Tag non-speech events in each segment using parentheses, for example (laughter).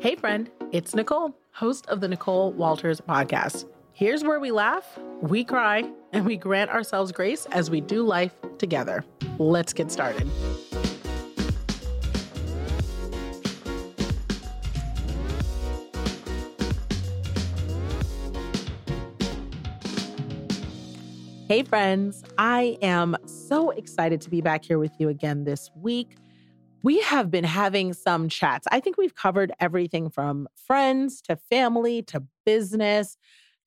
Hey, friend, it's Nicole, host of the Nicole Walters podcast. Here's where we laugh, we cry, and we grant ourselves grace as we do life together. Let's get started. Hey, friends, I am so excited to be back here with you again this week. We have been having some chats. I think we've covered everything from friends to family to business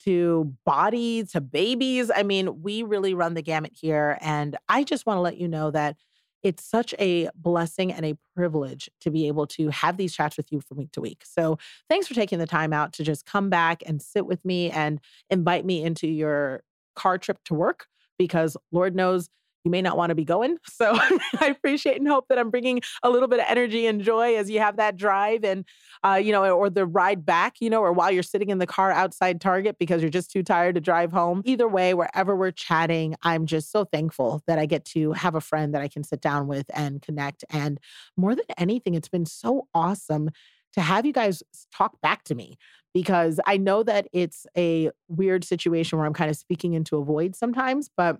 to body to babies. I mean, we really run the gamut here. And I just want to let you know that it's such a blessing and a privilege to be able to have these chats with you from week to week. So, thanks for taking the time out to just come back and sit with me and invite me into your car trip to work because Lord knows you may not want to be going. (laughs) So (laughs) I appreciate and hope that I'm bringing a little bit of energy and joy as you have that drive and, uh, you know, or the ride back, you know, or while you're sitting in the car outside Target because you're just too tired to drive home. Either way, wherever we're chatting, I'm just so thankful that I get to have a friend that I can sit down with and connect. And more than anything, it's been so awesome to have you guys talk back to me because I know that it's a weird situation where I'm kind of speaking into a void sometimes, but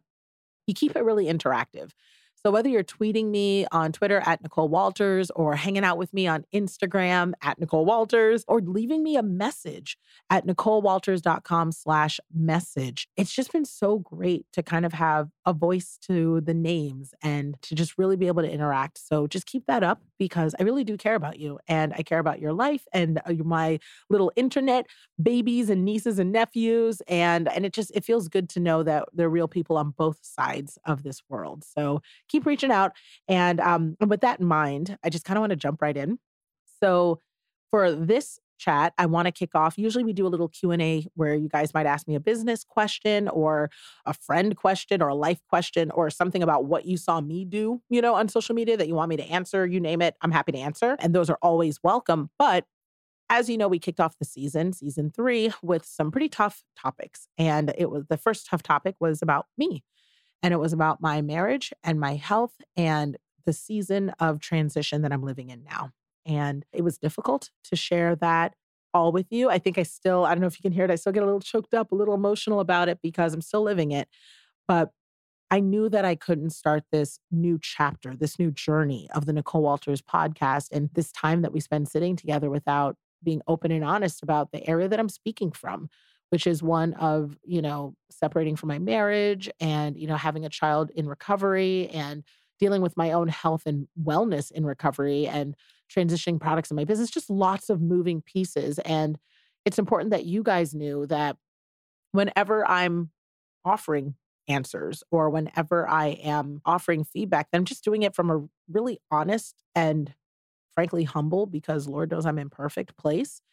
you keep it really interactive. So whether you're tweeting me on Twitter at Nicole Walters or hanging out with me on Instagram at Nicole Walters or leaving me a message at NicoleWalters.com slash message, it's just been so great to kind of have a voice to the names and to just really be able to interact. So just keep that up because I really do care about you and I care about your life and uh, my little internet babies and nieces and nephews and and it just it feels good to know that they're real people on both sides of this world. So keep reaching out. And um, with that in mind, I just kind of want to jump right in. So for this chat, I want to kick off. Usually we do a little Q&A where you guys might ask me a business question or a friend question or a life question or something about what you saw me do, you know, on social media that you want me to answer, you name it, I'm happy to answer. And those are always welcome. But as you know, we kicked off the season, season 3 with some pretty tough topics. And it was the first tough topic was about me and it was about my marriage and my health and the season of transition that I'm living in now. And it was difficult to share that all with you. I think I still, I don't know if you can hear it, I still get a little choked up, a little emotional about it because I'm still living it. But I knew that I couldn't start this new chapter, this new journey of the Nicole Walters podcast and this time that we spend sitting together without being open and honest about the area that I'm speaking from which is one of, you know, separating from my marriage and, you know, having a child in recovery and dealing with my own health and wellness in recovery and transitioning products in my business, just lots of moving pieces. And it's important that you guys knew that whenever I'm offering answers or whenever I am offering feedback, I'm just doing it from a really honest and frankly humble because Lord knows I'm imperfect place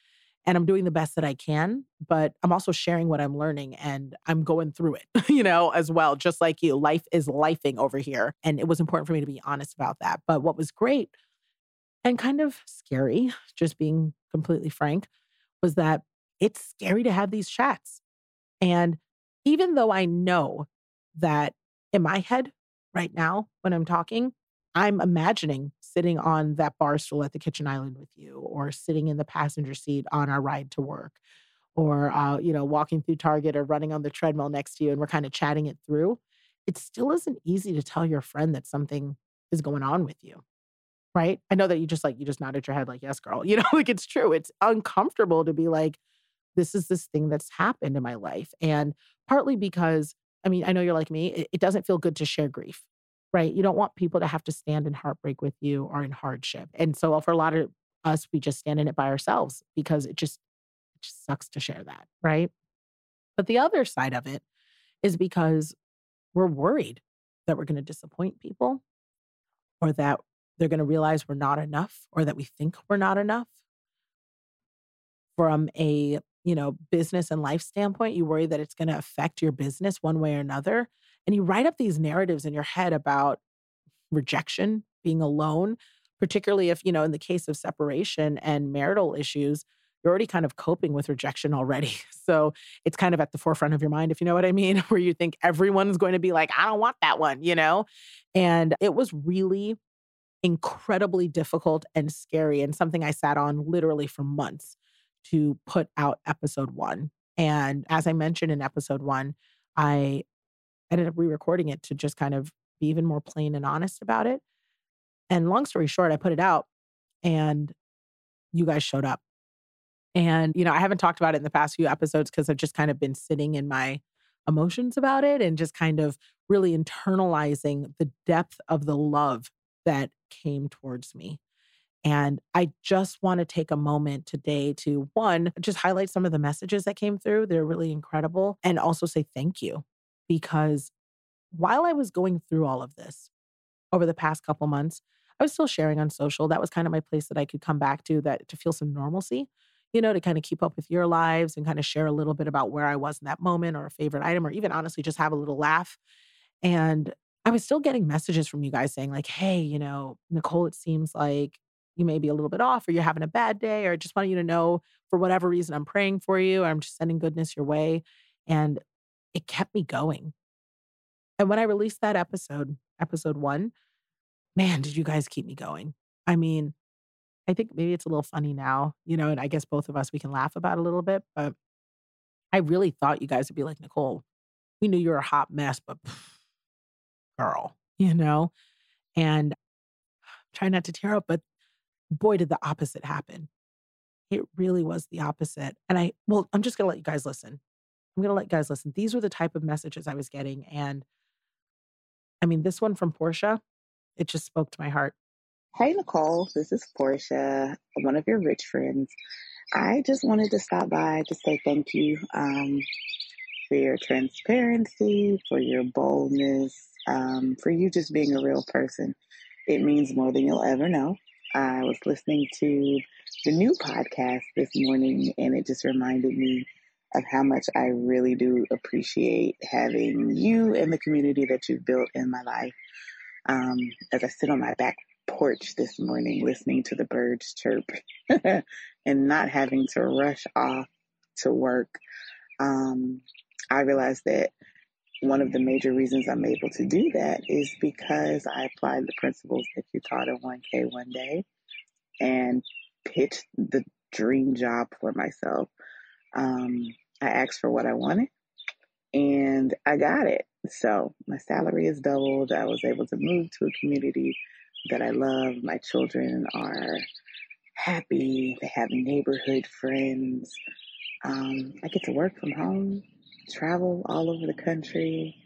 and I'm doing the best that I can, but I'm also sharing what I'm learning and I'm going through it, (laughs) you know, as well, just like you. Life is lifing over here. And it was important for me to be honest about that. But what was great and kind of scary, just being completely frank, was that it's scary to have these chats. And even though I know that in my head right now, when I'm talking, I'm imagining sitting on that bar stool at the kitchen island with you, or sitting in the passenger seat on our ride to work, or uh, you know, walking through Target or running on the treadmill next to you, and we're kind of chatting it through. It still isn't easy to tell your friend that something is going on with you, right? I know that you just like you just nodded your head like, "Yes, girl." (laughs) You know, like it's true. It's uncomfortable to be like, "This is this thing that's happened in my life," and partly because I mean, I know you're like me. It, it doesn't feel good to share grief right? You don't want people to have to stand in heartbreak with you or in hardship. And so for a lot of us, we just stand in it by ourselves because it just, it just sucks to share that, right? But the other side of it is because we're worried that we're going to disappoint people or that they're going to realize we're not enough or that we think we're not enough. From a you know business and life standpoint, you worry that it's going to affect your business one way or another. And you write up these narratives in your head about rejection, being alone, particularly if, you know, in the case of separation and marital issues, you're already kind of coping with rejection already. (laughs) So it's kind of at the forefront of your mind, if you know what I mean, (laughs) where you think everyone's going to be like, I don't want that one, you know? And it was really incredibly difficult and scary and something I sat on literally for months to put out episode one. And as I mentioned in episode one, I ended up re-recording it to just kind of be even more plain and honest about it. And long story short, I put it out and you guys showed up. And, you know, I haven't talked about it in the past few episodes because I've just kind of been sitting in my emotions about it and just kind of really internalizing the depth of the love that came towards me. And I just want to take a moment today to one, just highlight some of the messages that came through. They're really incredible. And also say thank you because while I was going through all of this over the past couple months, I was still sharing on social. That was kind of my place that I could come back to that to feel some normalcy, you know, to kind of keep up with your lives and kind of share a little bit about where I was in that moment or a favorite item or even honestly just have a little laugh. And I was still getting messages from you guys saying like, "Hey, you know, Nicole, it seems like you may be a little bit off or you're having a bad day or I just want you to know for whatever reason I'm praying for you I'm just sending goodness your way." And it kept me going. And when I released that episode, episode one, man, did you guys keep me going? I mean, I think maybe it's a little funny now, you know, and I guess both of us, we can laugh about a little bit, but I really thought you guys would be like, Nicole, we knew you were a hot mess, but pff, (sighs) girl, you know? And try not to tear up, but boy, did the opposite happen. It really was the opposite. And I, well, I'm just going to let you guys listen. I'm going to let guys listen. These were the type of messages I was getting. And I mean, this one from Portia, it just spoke to my heart. Hey, Nicole, this is Portia, one of your rich friends. I just wanted to stop by to say thank you um, for your transparency, for your boldness, um, for you just being a real person. It means more than you'll ever know. I was listening to the new podcast this morning and it just reminded me of how much I really do appreciate having you and the community that you've built in my life. Um, as I sit on my back porch this morning listening to the birds chirp (laughs) and not having to rush off to work, um, I realized that one of the major reasons I'm able to do that is because I applied the principles that you taught at 1K one day and pitched the dream job for myself. Um, I asked for what I wanted and I got it. So my salary is doubled. I was able to move to a community that I love. My children are happy. They have neighborhood friends. Um, I get to work from home, travel all over the country,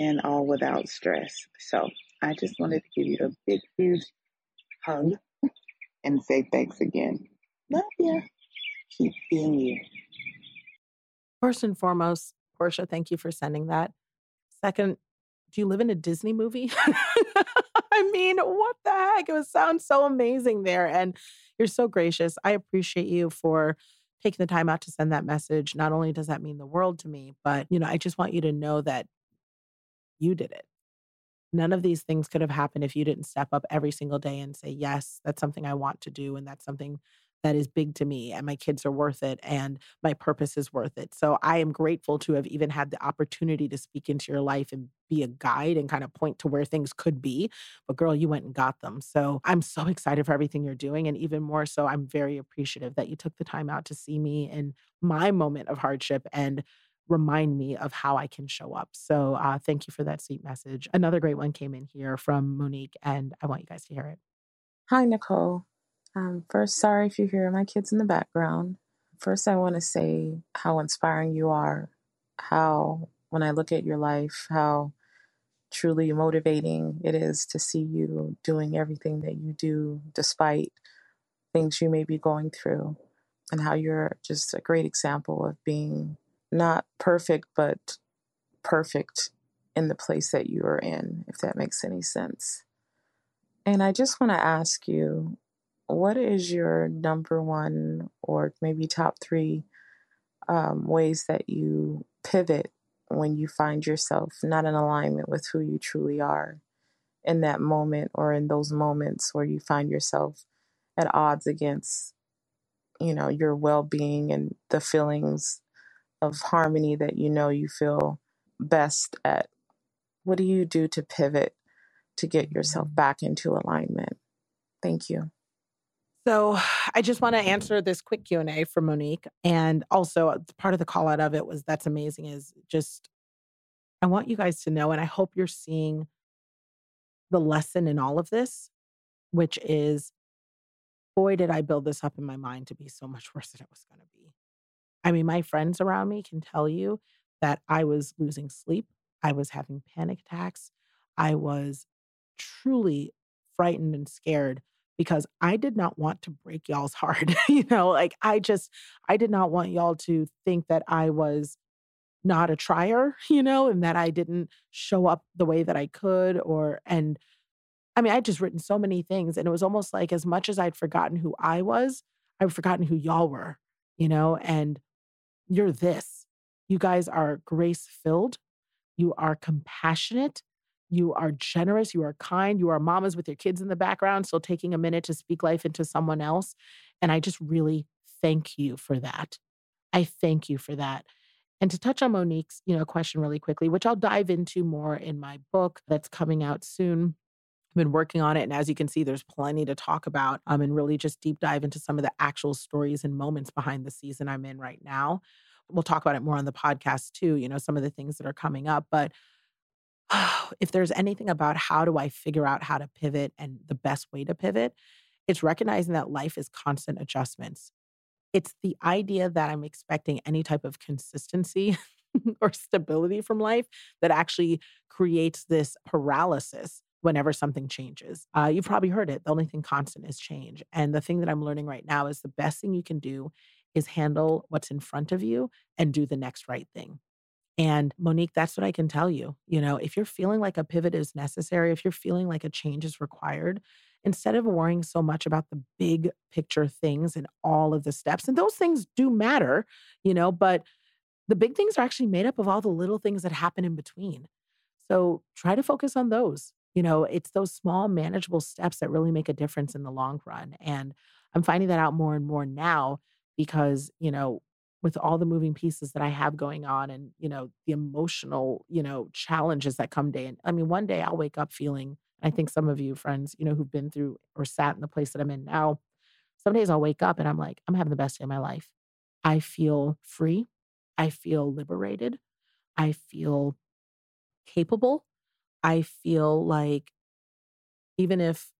and all without stress. So I just wanted to give you a big, huge hug and say thanks again. Love ya. Keep being you. First and foremost, Portia, thank you for sending that. Second, do you live in a Disney movie? (laughs) I mean, what the heck? It was sounds so amazing there. And you're so gracious. I appreciate you for taking the time out to send that message. Not only does that mean the world to me, but, you know, I just want you to know that you did it. None of these things could have happened if you didn't step up every single day and say, Yes, that's something I want to do. And that's something that is big to me. And my kids are worth it. And my purpose is worth it. So I am grateful to have even had the opportunity to speak into your life and be a guide and kind of point to where things could be. But girl, you went and got them. So I'm so (laughs) excited for everything you're doing. And even more so, I'm very appreciative that you took the time out to see me in my moment of hardship and remind me of how I can show up. So uh, thank you for that sweet message. Another great one came in here from Monique, and I want you guys to hear it. Hi, Nicole. Um, first, sorry if you hear my kids in the background. First, I want to say how inspiring you are. How, when I look at your life, how truly motivating it is to see you doing everything that you do despite things you may be going through, and how you're just a great example of being not perfect, but perfect in the place that you are in, if that makes any sense. And I just want to ask you what is your number one or maybe top three um, ways that you pivot when you find yourself not in alignment with who you truly are in that moment or in those moments where you find yourself at odds against you know your well-being and the feelings of harmony that you know you feel best at? What do you do to pivot to get yourself back into alignment? Thank you so (sighs) I just want to answer this quick Q&A for Monique. And also part of the call out of it was that's amazing is just, I want you guys to know, and I hope you're seeing the lesson in all of this, which is, boy, did I build this up in my mind to be so much (laughs) worse than it was going to be. I mean, my friends around me can tell you that I was losing sleep. I was having panic attacks. I was truly frightened and scared because I did not want to break y'all's heart. (laughs) you know, like I just, I did not want y'all to think that I was not a trier, (laughs) you know, and that I didn't show up the way that I could or, and I mean, I'd just written so many things and it was almost like as much as I'd forgotten who I was, I'd forgotten who y'all were, you know, and you're this. You guys are grace filled. You are compassionate. You are generous. You are kind. You are mamas with your kids in the background, still taking a minute to speak life into someone else. And I just really thank you for that. I thank you for that. And to touch on Monique's, you know, question really quickly, which I'll dive into more in my book that's coming out soon. I've been working on it. And as you can see, there's plenty to talk about um, and really just deep dive into some of the actual stories and moments behind the season I'm in right now. We'll talk about it more on the podcast too, you know, some of the things that are coming up. But (sighs) if there's anything about how do I figure out how to pivot and the best way to pivot, it's recognizing that life is constant adjustments. It's the idea that I'm expecting any type of consistency (laughs) or stability from life that actually creates this paralysis whenever something changes. Uh, you've probably heard it. The only thing constant is change. And the thing that I'm learning right now is the best thing you can do is handle what's in front of you and do the next right thing. And Monique, that's what I can tell you. You know, if you're feeling like a pivot is necessary, if you're feeling like a change is required, instead of worrying so much about the big picture things and all of the steps, and those things do matter, you know, but the big things are actually made up of all the little things that happen in between. So try to focus on those. You know, it's those small, manageable steps that really make a difference in the long run. And I'm finding that out more and more now because, you know, with all the moving pieces that I have going on and, you know, the emotional, you know, challenges that come day. And I mean, one day I'll wake up feeling, I think some of you friends, you know, who've been through or sat in the place that I'm in now, some days I'll wake up and I'm like, I'm having the best day of my life. I feel free. I feel liberated. I feel capable. I feel like even if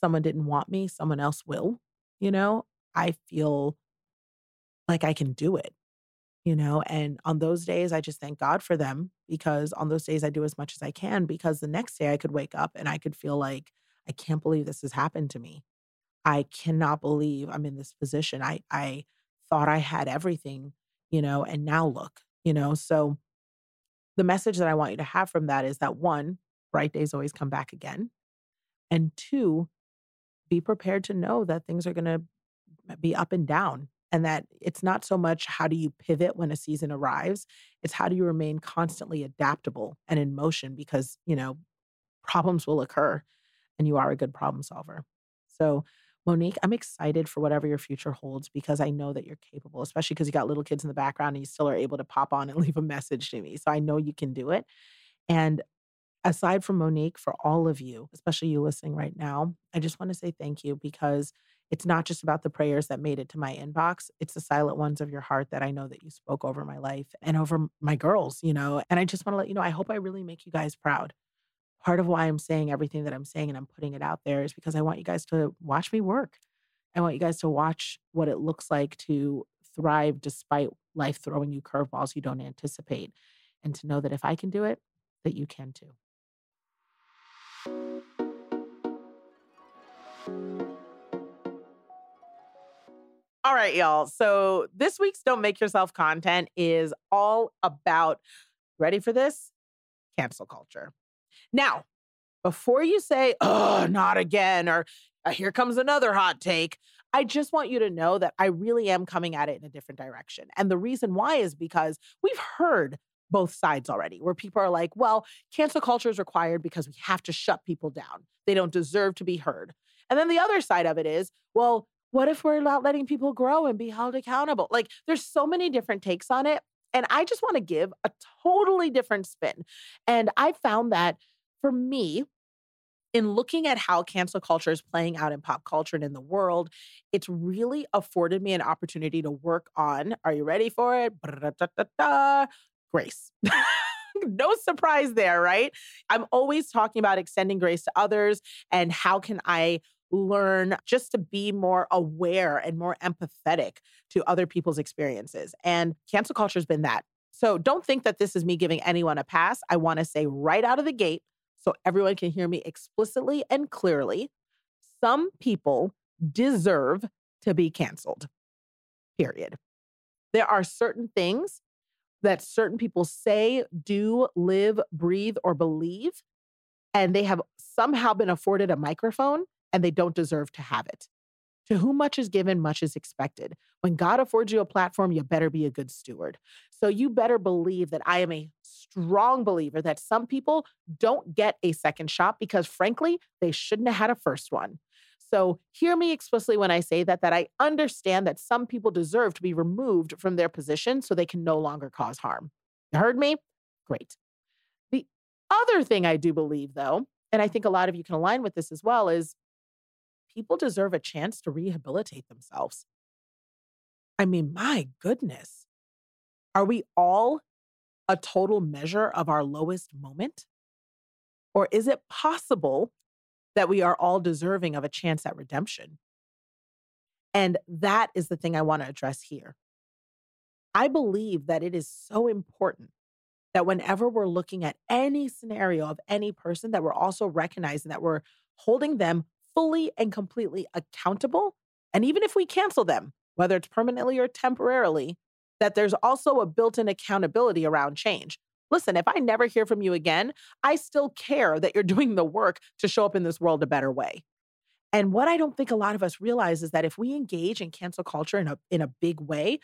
someone didn't want me, someone else will, you know, I feel like I can do it, you know? And on those days, I just thank God for them because on those days, I do as much as I can because the next day I could wake up and I could feel like, I can't believe this has happened to me. I cannot believe I'm in this position. I, I thought I had everything, you know, and now look, you know? So the message that I want you to have from that is that one, bright days always come back again. And two, be prepared to know that things are going to be up and down and that it's not so much how do you pivot when a season arrives, it's how do you remain constantly adaptable and in motion because, you know, problems will occur and you are a good problem solver. So, Monique, I'm excited for whatever your future holds because I know that you're capable, especially because you got little kids in the background and you still are able to pop on and (laughs) leave a message to me. So I know you can do it. And aside from Monique, for all of you, especially you listening right now, I just want to say thank you because it's not just about the prayers that made it to my inbox. It's the silent ones of your heart that I know that you spoke over my life and over my girls, you know. And I just want to let you know, I hope I really make you guys proud. Part of why I'm saying everything that I'm saying and I'm putting it out there is because I want you guys to watch me work. I want you guys to watch what it looks like to thrive despite life throwing you curveballs you don't anticipate. And to know that if I can do it, that you can too. All right, y'all. So this week's Don't Make Yourself content is all about, ready for this? Cancel culture. Now, before you say, oh, not again, or uh, here comes another hot take, I just want you to know that I really am coming at it in a different direction. And the reason why is because we've heard both sides already, where people are like, well, cancel culture is required because we have to shut people down. They don't deserve to be heard. And then the other side of it is, well, what if we're not letting people grow and be held accountable? Like there's so many different takes on it. And I just want to give a totally different spin. And I found that for me, in looking at how cancel culture is playing out in pop culture and in the world, it's really afforded me an opportunity to work on, are you ready for it? Grace. (laughs) no surprise there, right? I'm always talking about extending grace to others and how can I learn just to be more aware and more empathetic to other people's experiences. And cancel culture has been that. So don't think that this is me giving anyone a pass. I want to say right out of the gate, so everyone can hear me explicitly and clearly some people deserve to be canceled, period. There are certain things that certain people say, do, live, breathe, or believe, and they have somehow been afforded a microphone and they don't deserve to have it. To whom much is given, much is expected. When God affords you a platform, you better be a good steward. So you better believe that I am a strong believer that some people don't get a second shot because, frankly, they shouldn't have had a first one. So hear me explicitly when I say that that I understand that some people deserve to be removed from their position so they can no longer cause harm. You heard me? Great. The other thing I do believe though, and I think a lot of you can align with this as well is people deserve a chance to rehabilitate themselves. I mean, my goodness. Are we all a total measure of our lowest moment? Or is it possible that we are all deserving of a chance at redemption? And that is the thing I want to address here. I believe that it is so important that whenever we're looking at any scenario of any person, that we're also recognizing that we're holding them fully and completely accountable. And even if we cancel them, whether it's permanently or temporarily, that there's also a built in accountability around change. Listen, if I never hear from you again, I still care that you're (laughs) doing the work to show up in this world a better way. And what I don't think a lot of us realize is that if we engage in cancel culture in a, in a big way,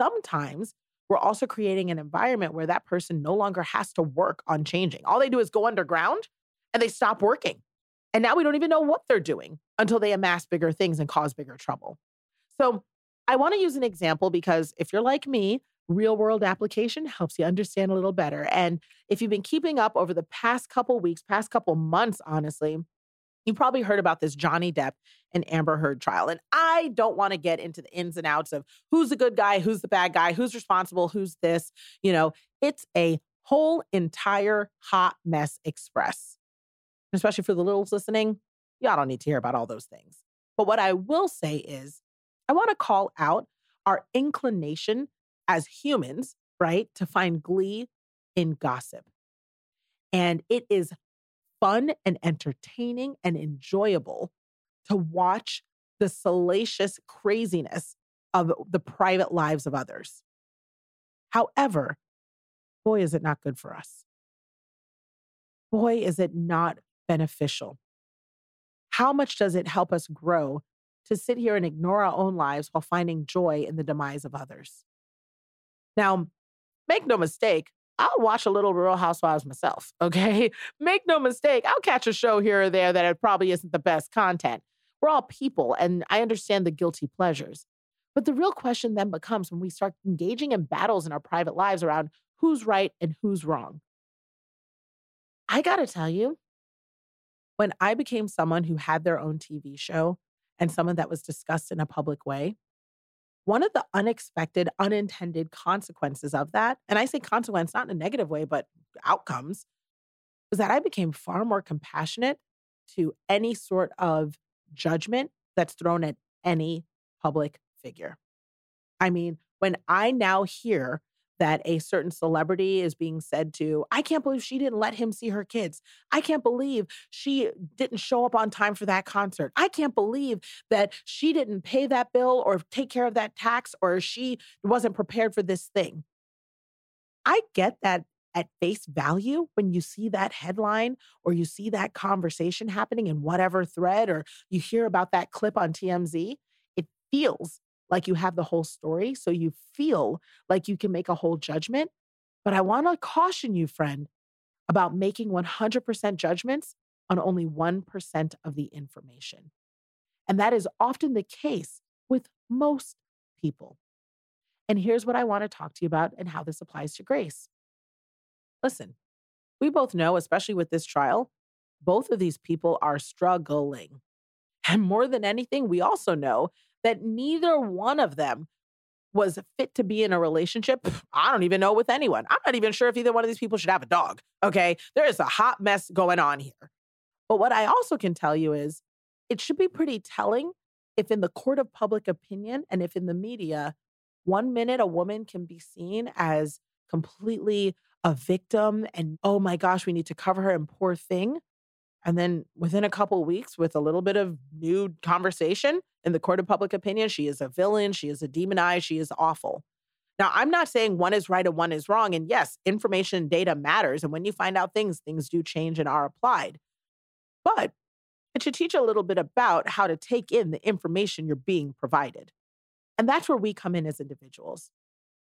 sometimes we're also creating an environment where that person no longer has to work on changing. All they do is go underground and they stop working. And now we don't even know what they're doing until they amass bigger things and cause bigger trouble. So I want to use an example because if you're like me, real world application helps you understand a little better. And if you've been keeping up over the past couple weeks, past couple months, honestly, you probably heard about this Johnny Depp and Amber Heard trial. And I don't want to get into the ins and outs of who's the good guy, who's the bad guy, who's responsible, who's this. You know, it's a whole entire hot mess express especially for the littles listening, y'all don't need to hear about all those things. But what I will say is, I want to call out our inclination as humans, right, to find glee in gossip. And it is fun and entertaining and enjoyable to watch the salacious craziness of the private lives of others. However, boy, is it not good for us. Boy, is it not beneficial? How much does it help us grow to sit here and ignore our own lives while finding joy in the demise of others. Now, make no mistake, I'll watch a little Real Housewives myself, (laughs) okay? Make no mistake, I'll catch a show here or there that probably isn't the best content. We're all people, and I understand the guilty pleasures. But the real question then becomes when we start engaging in battles in our private lives around who's right and who's wrong. I gotta tell you, when I became someone who had their own TV show and someone that was discussed in a public way, one of the unexpected, unintended consequences of that, and I say consequence not in a negative way, but outcomes, was that I became far more compassionate to any sort of judgment that's thrown at any public figure. I mean, when I now hear that a certain celebrity is being said to, I can't believe she didn't let him see her kids. I can't believe she didn't show up on time for that concert. I can't believe that she didn't pay that bill or take care of that tax or she wasn't prepared for this thing. I get that at face value when you see that headline or you see that conversation happening in whatever thread or you hear about that clip on TMZ. It feels like you have the whole story. So you feel like you can make a whole judgment. But I want to caution you, friend, about making 100% judgments on only 1% of the information. And that is often the case with most people. And here's what I want to talk to you about and how this applies to grace. Listen, we both know, especially with this trial, both of these people are struggling. And more than anything, we also know that neither one of them was fit to be in a relationship. I don't even know with anyone. I'm not even sure if either one of these people should have a dog. Okay. There is a hot mess going on here. But what I also can tell you is it should be pretty telling if in the court of public opinion and if in the media, one minute a woman can be seen as completely a victim and, oh my gosh, we need to cover her and poor thing. And then within a couple weeks, with a little bit of new conversation in the court of public opinion, she is a villain, she is a demonized, she is awful. Now, I'm not saying one is right and one is wrong. And yes, information data matters. And when you find out things, things do change and are applied. But it should teach a little bit about how to take in the information you're being provided. And that's where we come in as individuals.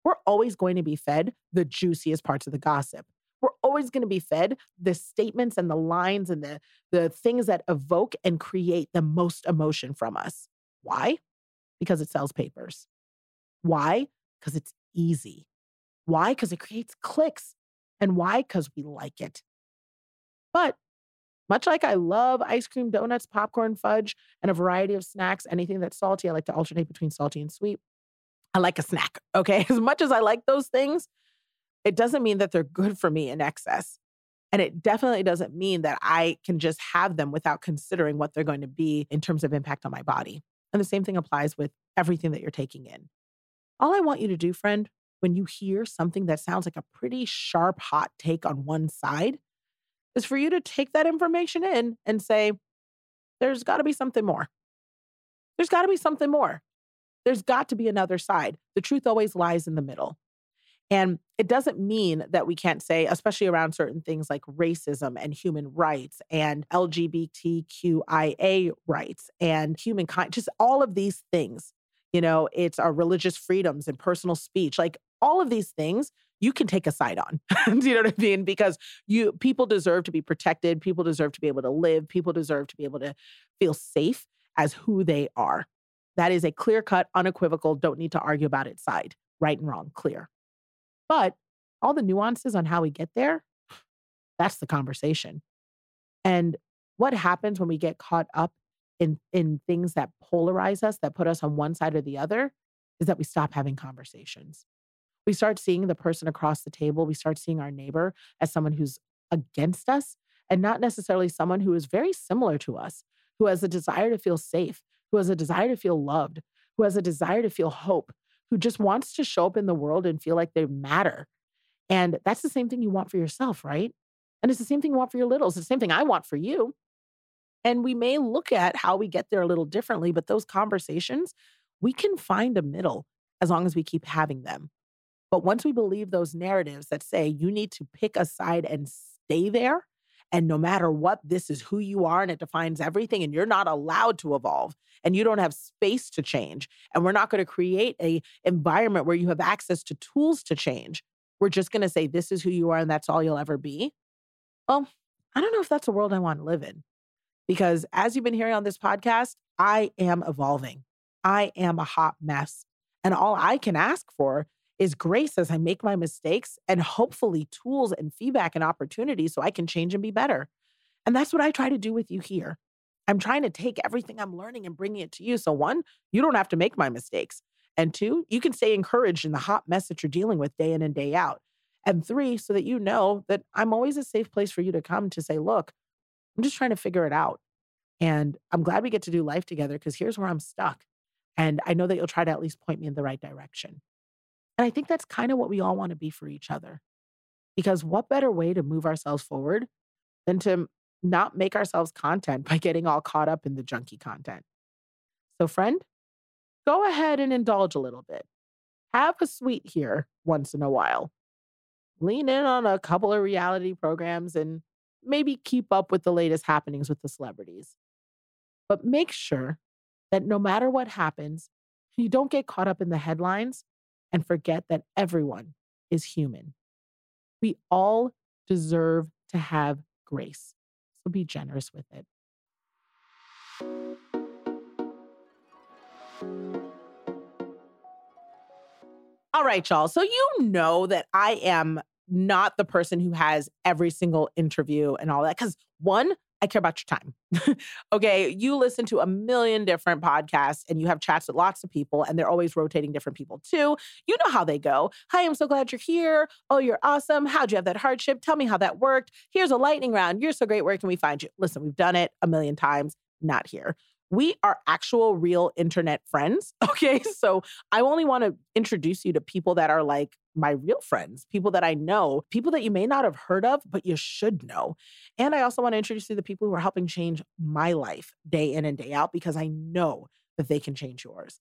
We're always going to be fed the juiciest parts of the gossip we're always going to be fed the statements and the lines and the, the things that evoke and create the most emotion from us. Why? Because it sells papers. Why? Because it's easy. Why? Because it creates clicks. And why? Because we like it. But much like I love ice cream, donuts, popcorn, fudge, and a variety of snacks, anything that's salty, I like to alternate between salty and sweet. I like a snack. (laughs) Okay. As much as I like those things, it doesn't mean that they're good for me in excess. And it definitely doesn't mean that I can just have them without considering what they're going to be in terms of impact on my body. And the same thing applies with everything that you're taking in. All I want you to do, friend, when you hear something that sounds like a pretty sharp, hot take on one side, is for you to take that information in and say, there's got to be something more. There's got to be something more. There's got to be another side. The truth always lies in the middle. And it doesn't mean that we can't say, especially around certain things like racism and human rights and LGBTQIA rights and humankind, just all of these things. You know, it's our religious freedoms and personal speech, like all of these things you can take a side on. (laughs) Do you know what I mean? Because you people deserve to be protected, people deserve to be able to live, people deserve to be able to feel safe as who they are. That is a clear cut, unequivocal, don't need to argue about it side. Right and wrong, clear. But all the nuances on how we get there, that's the conversation. And what happens when we get caught up in in things that polarize us, that put us on one side or the other, is that we stop having conversations. We start seeing the person across the table, we start seeing our neighbor as someone who's against us and not necessarily someone who is very similar to us, who has a desire to feel safe, who has a desire to feel loved, who has a desire to feel hope, who just wants to show up in the world and feel like they matter. And that's the same thing you want for yourself, right? And it's the same thing you want for your littles. It's the same thing I want for you. And we may look at how we get there a little differently, but those conversations, we can find a middle as long as we keep having them. But once we believe those narratives that say you need to pick a side and stay there And no matter what, this is who you are and it defines everything. And you're not allowed to evolve and you don't have space to change. And we're not going to create a environment where you have access to tools to change. We're just going to say, this is who you are and that's all you'll ever be. Well, I don't know if that's a world I want to live in. Because as you've been hearing on this podcast, I am evolving. I am a hot mess. And all I can ask for is grace as I make my mistakes and hopefully tools and feedback and opportunities so I can change and be better. And that's what I try to do with you here. I'm trying to take everything I'm learning and bringing it to you. So, one, you don't have to make my mistakes. And two, you can stay encouraged in the hot mess that you're dealing with day in and day out. And three, so that you know that I'm always a safe place for you to come to say, look, I'm just trying to figure it out. And I'm glad we get to do life together because here's where I'm stuck. And I know that you'll try to at least point me in the right direction. And I think that's kind of what we all want to be for each other. Because what better way to move ourselves forward than to not make ourselves content (laughs) by getting all caught up in the junky content? So, friend, go ahead and indulge a little bit. Have a sweet here once in a while. Lean in on a couple of reality programs and maybe keep up with the latest happenings with the celebrities. But make sure that no matter what happens, you don't get caught up in the headlines and forget that everyone is human. We all deserve to have grace. So be generous with it. All right, y'all. So you know that I am not the person who has every single interview and all that. Because one, I care about your time. (laughs) okay. You listen to a million different podcasts and you have chats with lots of people, and they're always rotating different people too. You know how they go. Hi, I'm so glad you're here. Oh, you're awesome. How'd you have that hardship? Tell me how that worked. Here's a lightning round. You're so great. Where can we find you? Listen, we've done it a million times, not here we are actual real internet friends. (laughs) Okay. So I only want to introduce you to people that are like my real friends, people that I know, people that you may not have heard of, but you should know. And I also want to introduce you to the people who are helping change my life day in and day out because I know that they can change yours.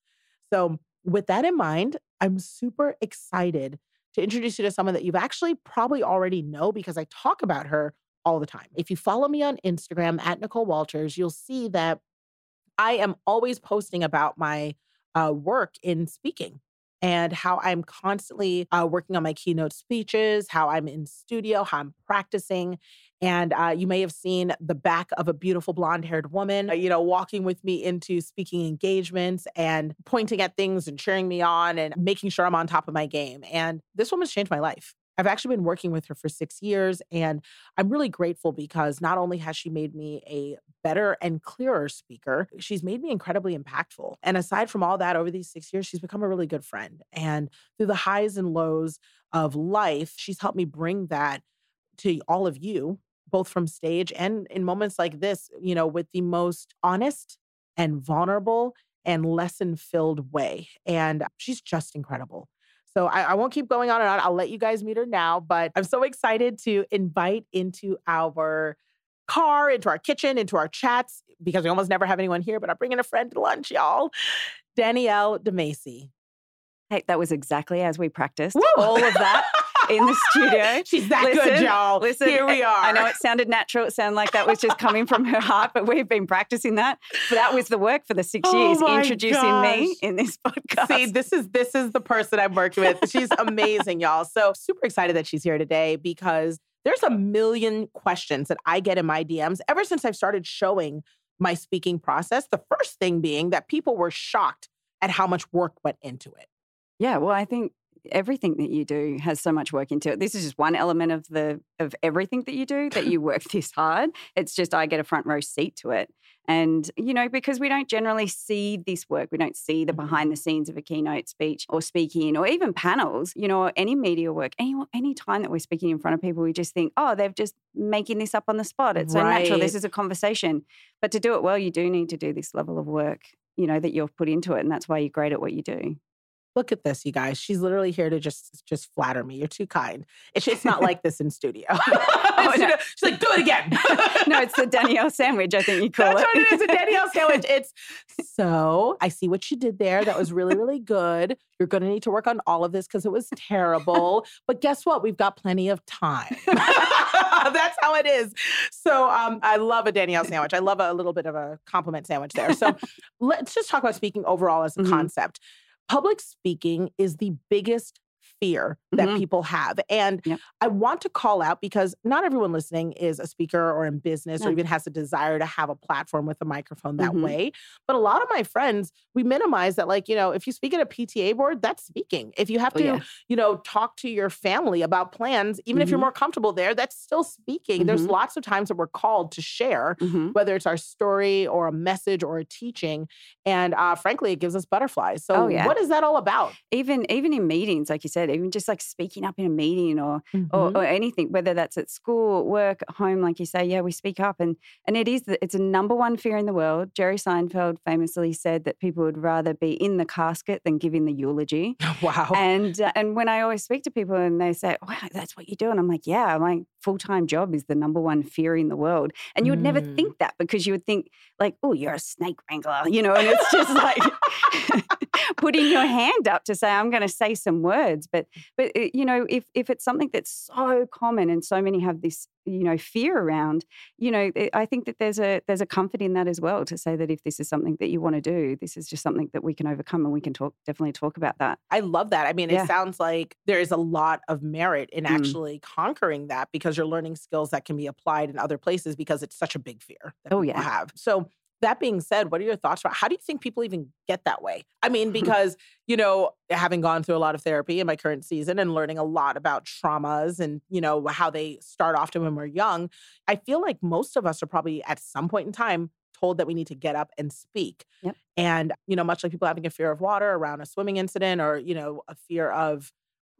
So, with that in mind, I'm super excited to introduce you to someone that you've actually probably already know because I talk about her all the time. If you follow me on Instagram at Nicole Walters, you'll see that I am always posting about my uh, work in speaking and how I'm constantly uh, working on my keynote speeches, how I'm in studio, how I'm practicing. And uh, you may have seen the back of a beautiful blonde haired woman, uh, you know, walking with me into speaking engagements and pointing at things and cheering me on and making sure I'm on top of my game. And this woman's changed my life. I've actually been working with her for six years, and I'm really grateful because not only has she made me a better and clearer speaker, she's made me incredibly impactful. And aside from all that, over these six years, she's become a really good friend. And through the highs and lows of life, she's helped me bring that to all of you, both from stage and in moments like this, you know, with the most honest and vulnerable and lesson filled way. And she's just incredible. So I, I, won't keep going on and on. I'll let you guys meet her now, but I'm so excited to invite into our car, into our kitchen, into our chats, because we almost never have anyone here, but I'm bringing a friend to lunch, y'all. Danielle DiMasi. Hey, that was exactly as we practiced Woo! all of that. In the studio. (laughs) She's that listen, good, y'all. Listen, here we are. I know it sounded natural. It sounded like that was just coming from her heart, but we've been practicing that. But that was the work for the six oh years, introducing gosh. me in this podcast. See, this is this is the person I'm working with. She's (laughs) amazing, y'all. So super excited that she's here today because there's a million questions that I get in my DMs ever since I've started showing my speaking process. The first thing being that people were shocked at how much work went into it. Yeah, well, I think everything that you do has so much work into it. This is just one element of the of everything that you do that you (laughs) work (laughs) this hard. It's just I get a front row seat to it. And you know, because we don't generally see this work, we don't see the mm-hmm. behind the scenes of a keynote speech or speaking or even panels, you know, or any media work. Any any time that we're speaking in front of people, we just think, oh, they're just making this up on the spot. It's so natural. This is a conversation. But to do it well, you do need to do this level of work, you know, that you've put into it. And that's why you're great at what you do. Look at this, you guys. She's literally here to just just flatter me. You're too kind. It's it's not like this in studio. (laughs) (laughs) Oh, no. She's like, do it again. (laughs) no, it's the Danielle sandwich, I think you call That's it. what it is, a Danielle sandwich. It's so I see what you did there. That was really, really good. You're gonna need to work on all of this because it was terrible. but guess what? We've got plenty of time. That's how it is. So um, I love a Danielle sandwich. I love a little bit of a compliment sandwich there. So let's just talk about speaking overall as a Mhm. concept. Public speaking is the biggest fear that Mhm. people have. And Yep. I want to call out because not everyone listening is a speaker or in business or even has a desire to have a platform with a microphone that Mhm. way. But a lot of my friends, we minimize that, like, you know, if you speak at a PTA board, that's speaking. If you have Oh, to, yeah. you know, talk to your family about plans, even if you're Mhm. more comfortable there, that's still speaking. There's Mhm. lots of times that we're called to share Mhm. whether it's our story or a message or a teaching. And uh, frankly, it gives us butterflies. So, Oh, yeah. what is that all about? Even even in meetings, like you said, even just like speaking up in a meeting or Mhm. or, or anything, whether that's at school, work, at home, like you say, yeah, we speak up, and and it is the, it's a number one fear in the world. Jerry Seinfeld famously said that people would rather be in the casket than giving the eulogy. (laughs) wow. And uh, and when I always speak to people and they say, "Wow, that's what you do," and I'm like, "Yeah, my full time job is the number one fear in the world." And you would never Mm. think that because you would think like, "Oh, you're a snake wrangler," you know, and it's just like (laughs) putting your hand up to say, "I'm going to say some words." But but uh, you know, if if it's something that's so common and so many have this you know fear around, you know, I think that there's a there's a comfort in that as well to say that if this is something that you want to do, this is just something that we can overcome and we can talk definitely talk about that. I love that. I mean, Yeah. it sounds like there is a lot of merit in Mm. actually conquering that because you're learning skills that can be applied in other places because it's such a big fear that Oh, people yeah. have. So, that being said, what are your thoughts about how do you think people even get that way? I mean, (laughs) because, you know, having gone through a lot of therapy in my current season and learning a lot about traumas and, you know, how they start often when we're young, I feel like most of us are probably at some point in time told that we need to get up and speak. Yep. And, you know, much like people having a fear of water around a swimming incident or, you know, a fear of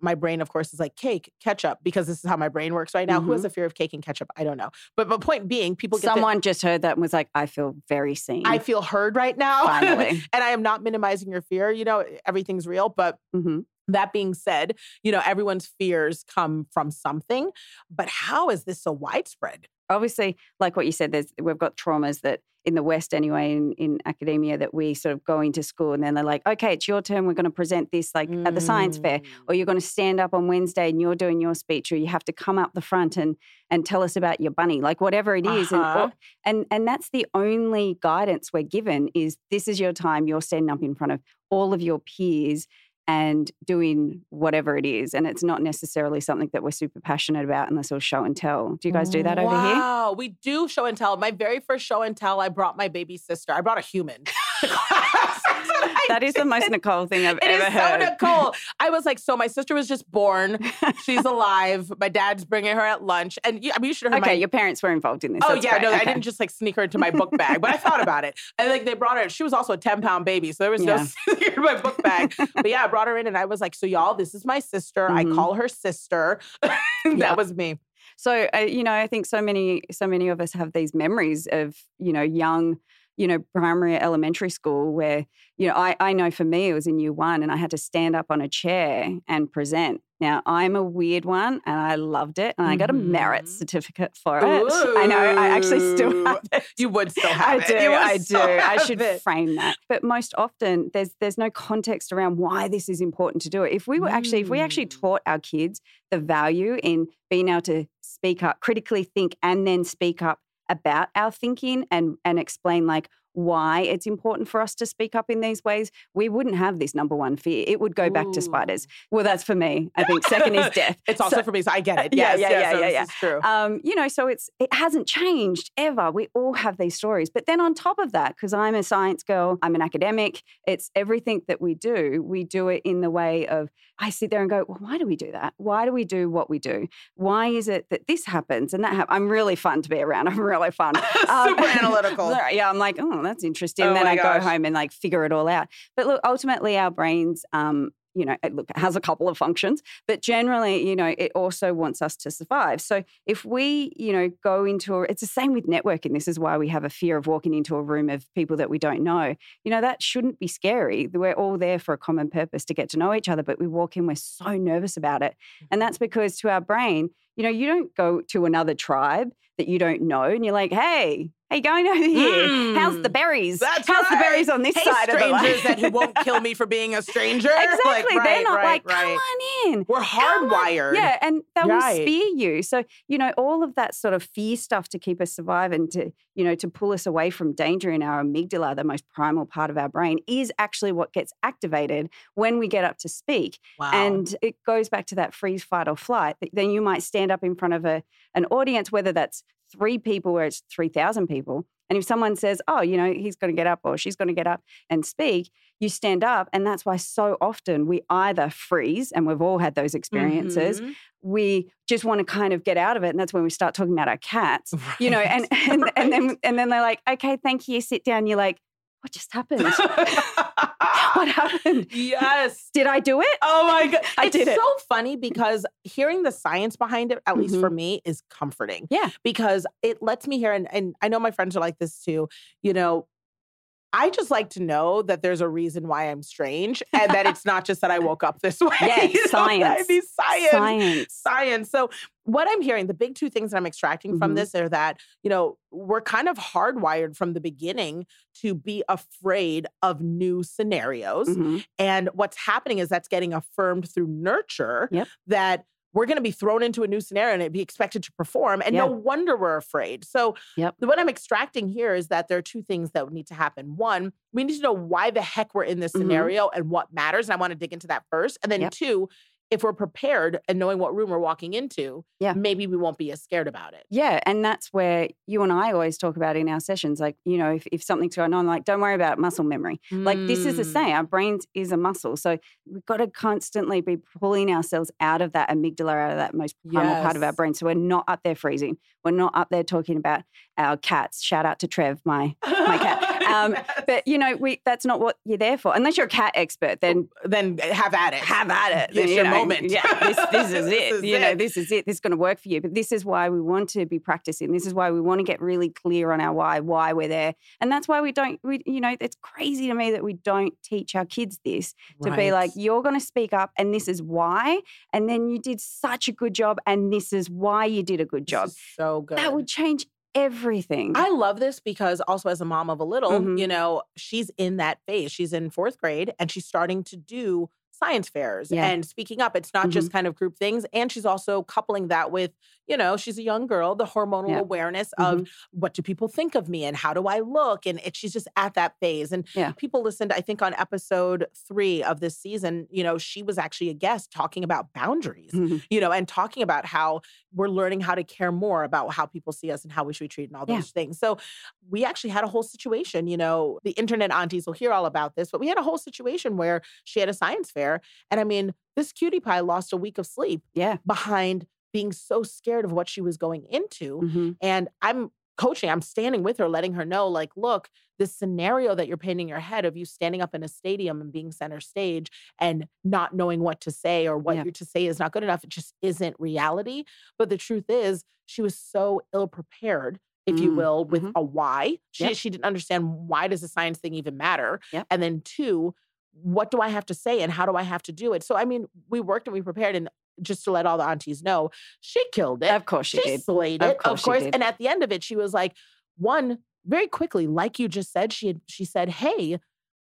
my brain, of course, is like cake, ketchup, because this is how my brain works right now. Who has a fear of cake and ketchup? I don't know. But but point being, people get the- Someone just heard that and was like, I feel very seen. I feel heard right now. Finally. (laughs) and I am not minimizing your fear. You know, everything's real. But hmm that being said, you know, everyone's fears come from something. But how is this so widespread? Obviously, like what you said, there's we've got traumas that in the West anyway, in, in academia, that we sort of go into school and then they're like, okay, it's your turn. We're going to present this like at the science fair, Mm. or you're going to stand up on Wednesday and you're doing your speech, or you have to come up the front and and tell us about your bunny, like whatever it is. Uh-huh. And, and and that's the only guidance we're given is this is your time. You're standing up in front of all of your peers and doing whatever it is. And it's not necessarily something that we're super passionate about unless it's show and tell. Do you guys do that over here? Wow, we do show and tell. My very first show and tell, I brought my baby sister. I brought a human. (laughs) to class. That's what I That is the most. Nicole thing I've It ever is heard. so Nicole. I was like, so my sister was just born. (laughs) She's alive. My dad's bringing her at lunch, and you, I mean, you should have heard okay, my your parents were involved in this. Oh That's yeah, great. no, I didn't just like sneak her into my book bag, but I thought about it. And like they brought her. She was also a ten pound baby, so there was Yeah. (laughs) no in my book bag. But yeah, I brought her in, and I was like, "So y'all, this is my sister. I Mhm. call her sister." (laughs) that Yeah. was me. So uh, you know, I think so many, so many of us have these memories of you know young, you know, primary, elementary school where you know, I I know for me it was in year one, and I had to stand up on a chair and present. Now I'm a weird one, and I loved it, and I got a merit Mhm. certificate for it. I know, I actually still have it. You would still (laughs) I have do, it. You I do. I should it. frame that. But most often, there's there's no context around why this is important to do it. If we were actually, if we actually Mm. taught our kids the value in being able to speak up, critically think, and then speak up about our thinking and and explain like why it's important for us to speak up in these ways, we wouldn't have this number one fear. It would go back to spiders. Well, that's for me. I think second is death. (laughs) It's also So- for me, so I get (laughs) it. Yeah, Yes, yeah, yes, yeah, no, yeah, this yeah. true. Um, you know, so it's it hasn't changed ever. We all have these stories. But then on top of that, because I'm a science girl, I'm an academic, it's everything that we do, we do it in the way of I sit there and go, well, why do we do that? Why do we do what we do? Why is it that this happens and that happens? I'm really fun to be around. (laughs) I'm really fun. Um, Super analytical. yeah, I'm like, oh, that's interesting. Oh then I gosh. go home and like figure it all out. But look, ultimately, our brains um, you know, it, look, it has a couple of functions, but generally, you know, it also wants us to survive. So if we, you know, go into a, it's the same with networking. This is why we have a fear of walking into a room of people that we don't know. You know, that shouldn't be scary. We're all there for a common purpose to get to know each other, but we walk in, we're so nervous about it. And that's because to our brain, you know, you don't go to another tribe that you don't know and you're like, hey, hey, going over here. How's the Mm. berries? That's How's the berries on this hey, side of the strangers that who won't kill me for being a stranger. (laughs) Exactly. Like, They're right, not right, like, right. come on in. We're Come on." hardwired. Yeah, and they will Right. spear you. So, you know, all of that sort of fear stuff to keep us alive and to, you know, to pull us away from danger in our amygdala, the most primal part of our brain, is actually what gets activated when we get up to speak. Wow. And it goes back to that freeze, fight, or flight. Then you might stand up in front of a an audience, whether that's three people or it's 3,000 people. And if someone says, oh, you know, he's going to get up or she's going to get up and speak, you stand up. And that's why so often we either freeze, and we've all had those experiences, Mhm. we just want to kind of get out of it. And that's when we start talking about our cats, (laughs) you know, and, Right, and, and then and then they're like, okay, thank you, sit down. You're like, what just happened? (laughs) (laughs) what happened? yes. Did I do it? Oh my god. I it's did it. so funny because hearing the science behind it, at least for Mhm. me, is comforting. Yeah. Because it lets me hear and, and I know my friends are like this too, you know. I just like to know that there's a reason why I'm strange and that it's not just that I woke up this (laughs) way. Yeah, you know what I science. mean? Science. Science. Science. So what I'm hearing, the big two things that I'm extracting from Mhm. this are that, you know, we're kind of hardwired from the beginning to be afraid of new scenarios. Mhm. And what's happening is that's getting affirmed through nurture Yep. that we're going to be thrown into a new scenario and be expected to perform. And no wonder we're afraid. So, Yep. what I'm extracting here is that there are two things that would need to happen. One, we need to know why the heck we're in this Mhm. scenario and what matters. And I want to dig into that first. And then, Yep. two, if we're prepared and knowing what room we're walking into, Yeah. maybe we won't be as scared about it. Yeah, and that's where you and I always talk about in our sessions. Like, you know, if, if something's going on, like, don't worry about muscle memory. Like, this is the mm. same. our brains is a muscle. So we've got to constantly be pulling ourselves out of that amygdala, out of that most primal part of our brain. So we're not up there freezing. We're not up there talking about our cats. Shout out to Trev, my my cat. Um, (laughs) Yes. But, you know, we that's not what you're there for. Unless you're a cat expert, then then have at it. have at it. Then, you your know, moment. Yeah, this, (laughs) this is This it. is you know, it. this is it. This is going to work for you. But this is why we want to be practicing. This is why we want to get really clear on our why, why we're there, and that's why we don't. We, you know, it's crazy to me that we don't teach our kids this to be like, you're going to speak up, and this is why, and then you did such a good job, and this is why you did a good This job. is so good. That would change everything. I love this because also as a mom of a little, Mhm. you know, she's in that phase. She's in fourth grade and she's starting to do science fairs Yeah. and speaking up. It's not just kind of group things. And she's also coupling that with, you know, she's a young girl, the hormonal Yeah. awareness of what do people think of me and how do I look? And it, she's just at that phase. And Yeah. people listened, I think, on episode three of this season, you know, she was actually a guest talking about boundaries Mhm. you know, and talking about how we're learning how to care more about how people see us and how we should be treated and all those things. So we actually had a whole situation, you know, the internet aunties will hear all about this, but we had a whole situation where she had a science fair. And I mean, this cutie pie lost a week of sleep yeah. behind being so scared of what she was going into. Mhm. And I'm coaching, I'm standing with her, letting her know, like, look, this scenario that you're painting your head of you standing up in a stadium and being center stage and not knowing what to say or what Yeah. you're to say is not good enough, it just isn't reality. But the truth is, she was so ill prepared. If you Mm, will, with mhm. a why. She, Yep. she didn't understand why does the science thing even matter? Yep. And then two, what do I have to say and how do I have to do it? So I mean, we worked and we prepared and just to let all the aunties know, she killed it. Of course she did. slayed Of it, course of course. And at the end of it, she was like, one, very quickly, like you just said, she had, she said, "Hey,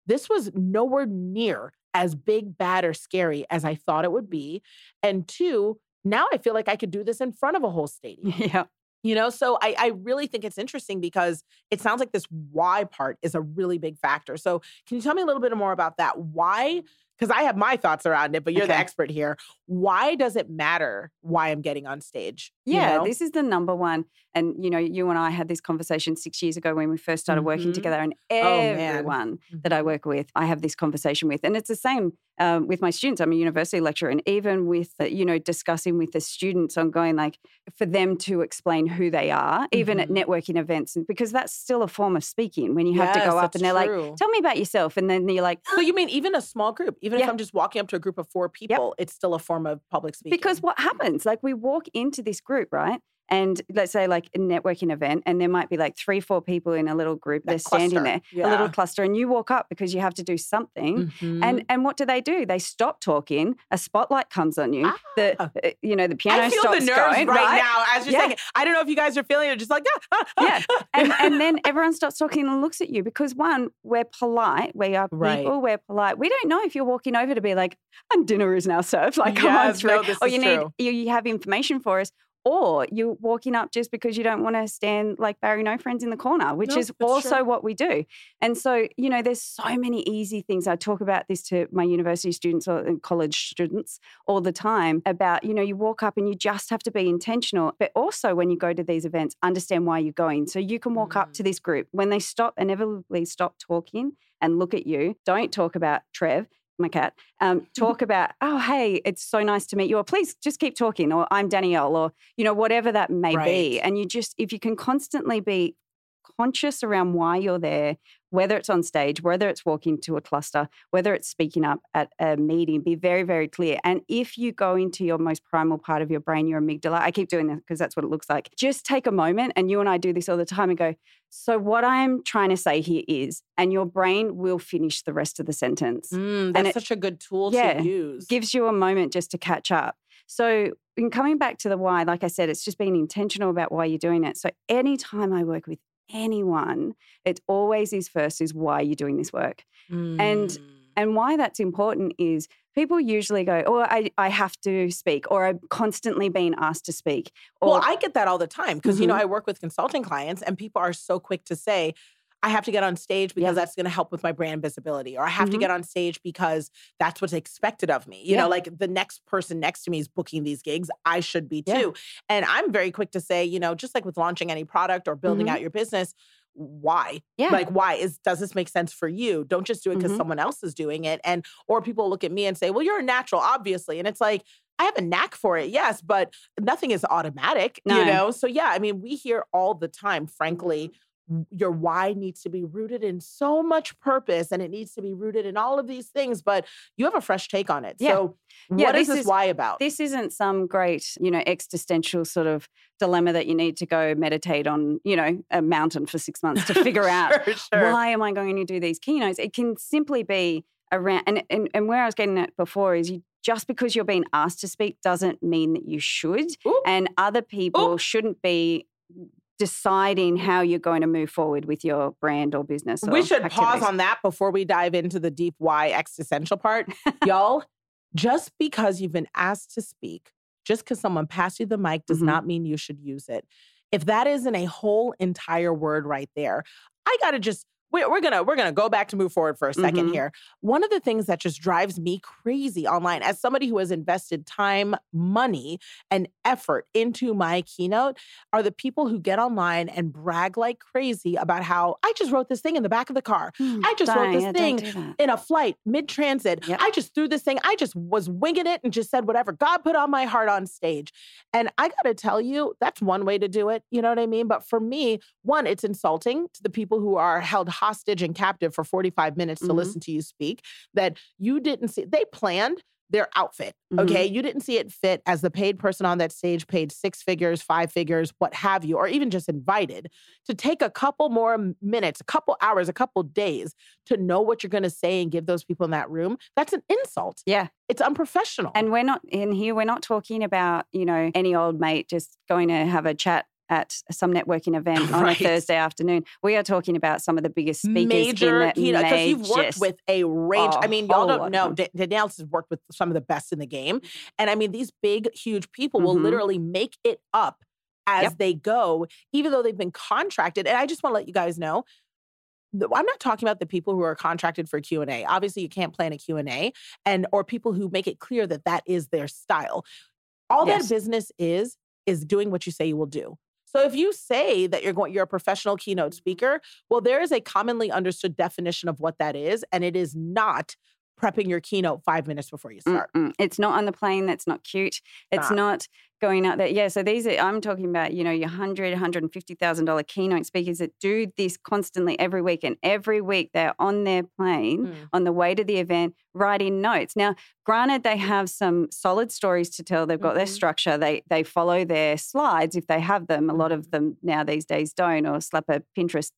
this was nowhere near as big, bad, or scary as I thought it would be." And two, now I feel like I could do this in front of a whole stadium. (laughs) Yeah. You know, so I, I really think it's interesting because it sounds like this why part is a really big factor. So, can you tell me a little bit more about that? Why? Because I have my thoughts around it, but you're the expert here. Why does it matter why I'm getting on stage? you Yeah, know? this is the number one. And you know, you and I had this conversation six years ago when we first started working Mhm. together, and Oh, everyone that I Mhm. work with, I have this conversation with, and it's the same um, with my students. I'm a university lecturer, and even with uh, you know discussing with the students on going like for them to explain who they are, even at Mhm. networking events, and because that's still a form of speaking when you have to go up and they're true. like, "Tell me about yourself," and then you're like, So you mean even a small group, Even if I'm just walking up to a group of four people, it's still a form of public speaking. Because what happens? Like we walk into this group, right? And let's say like a networking event, and there might be like three, four people in a little group. That They're standing cluster, there, a little cluster, and you walk up because you have to do something. Mhm. And and what do they do? They stop talking. A spotlight comes on you. The Ah. uh, you know the piano I feel stops the nerves going, right, now as you're Yeah. saying it. I don't know if you guys are feeling it, just like ah, ah, ah, yeah. And and then (laughs) everyone stops talking and looks at you because one, we're polite. We are people. Right. We're polite. We don't know if you're walking over to be like, and dinner is now served. (laughs) Like, come on through. no, this or you need you, you have information for us. Or you're walking up just because you don't want to stand like Barry No Friends in the corner, which No, is also true. what we do. And so, you know, there's so many easy things. I talk about this to my university students or college students all the time about, you know, you walk up and you just have to be intentional. But also when you go to these events, understand why you're going. So you can walk up to mm. this group. When they stop, inevitably stop talking and look at you, don't talk about Trev. My cat. Um, talk about, oh, hey, it's so nice to meet you, or please just keep talking, or I'm Danielle, or you know, whatever that may be. And you just, if you can constantly be conscious around why you're there, whether it's on stage, whether it's walking to a cluster, whether it's speaking up at a meeting, be very, very clear. And if you go into your most primal part of your brain, your amygdala, I keep doing this because that's what it looks like. Just take a moment, and you and I do this all the time, and go, so what I'm trying to say here is, and your brain will finish the rest of the sentence Mm, that's it- such a good tool yeah, to use. gives you a moment just to catch up. So, in coming back to the why, like I said, it's just being intentional about why you're doing it. So, anytime I work with anyone, it always is first is why you're doing this work. And Mm. and why that's important is people usually go, Oh, I, I have to speak, or I'm constantly being asked to speak. Or well, I get that all the time because you know Mhm. I work with consulting clients, and people are so quick to say, "I have to get on stage because Yeah. that's going to help with my brand visibility," or "I have to Mhm. get on stage because that's what's expected of me." You Yeah. know, like the next person next to me is booking these gigs, I should be too. And I'm very quick to say, you know, just like with launching any product or building Mhm. out your business. Why? yeah. Like, why is does this make sense for you? Don't just do it because Mhm. someone else is doing it. And or people look at me and say, Well, you're a natural, obviously. And it's like, I have a knack for it, yes, but nothing is automatic, No. you know? So yeah, I mean, we hear all the time, frankly, w- your why needs to be rooted in so much purpose and it needs to be rooted in all of these things, but you have a fresh take on it. Yeah. So Yeah, what is this this is- why about? this isn't some great, you know, existential sort of dilemma that you need to go meditate on, you know, a mountain for six months to figure (laughs) out Sure, sure. why am I going to do these keynotes? It can simply be around, and, and, and where I was getting at before is you just because you're being asked to speak doesn't mean that you should. Oop. And other people Oop. shouldn't be deciding how you're going to move forward with your brand or business. we or should pause on that before we dive into the deep why existential part. (laughs) Y'all, just because you've been asked to speak, just because someone passed you the mic does Mhm. not mean you should use it. If that isn't a whole entire word right there, I gotta just we're, we're gonna we're gonna go back to move forward for a 2nd Mhm. here. One of the things that just drives me crazy online, as somebody who has invested time, money, and effort into my keynote, are the people who get online and brag like crazy about how I just wrote this thing in the back of the car. Hmm, I just wrote this yeah, thing don't do that. in a flight mid transit. Yep. I just threw this thing. I just was winging it and just said whatever God put on my heart on stage. And I got to tell you, that's one way to do it. You know what I mean? But for me, one, it's insulting to the people who are held hostage and captive for 45 minutes to Mhm. listen to you speak that you didn't see. They planned their outfit. Okay. You didn't see it fit as the paid person on that stage paid six figures, five figures, what have you, or even just invited to take a couple more minutes, a couple hours, a couple days to know what you're going to say and give those people in that room. That's an insult. Yeah. It's unprofessional. And we're not in here, we're not talking about, you know, any old mate just going to have a chat at some networking event (laughs) on a Thursday afternoon. We are talking about some of the biggest speakers major in the keynote because you've worked with a range. I mean, y'all don't know. Danielle has worked with some of the best in the game, and I mean, these big, huge people will Mhm. literally make it up as Yep. they go, even though they've been contracted. And I just want to let you guys know. I'm not talking about the people who are contracted for Q&A. Obviously, you can't plan a Q&A and or people who make it clear that that is their style. All Yes. that business is is doing what you say you will do. So if you say that you're going you're a professional keynote speaker, well there is a commonly understood definition of what that is and it is not prepping your keynote five minutes before you start. Mm-mm. It's not on the plane. That's not cute. It's Nah. not going out there. Yeah. So these are, I'm talking about, you know, your hundred, hundred and fifty thousand dollar $150,000 keynote speakers that do this constantly every week, and every week they're on their plane Mm. on the way to the event writing notes. Now, granted, they have some solid stories to tell. They've got their Mhm. structure. They they follow their slides if they have them. A lot Mm-hmm. of them now these days don't, or slap a Pinterest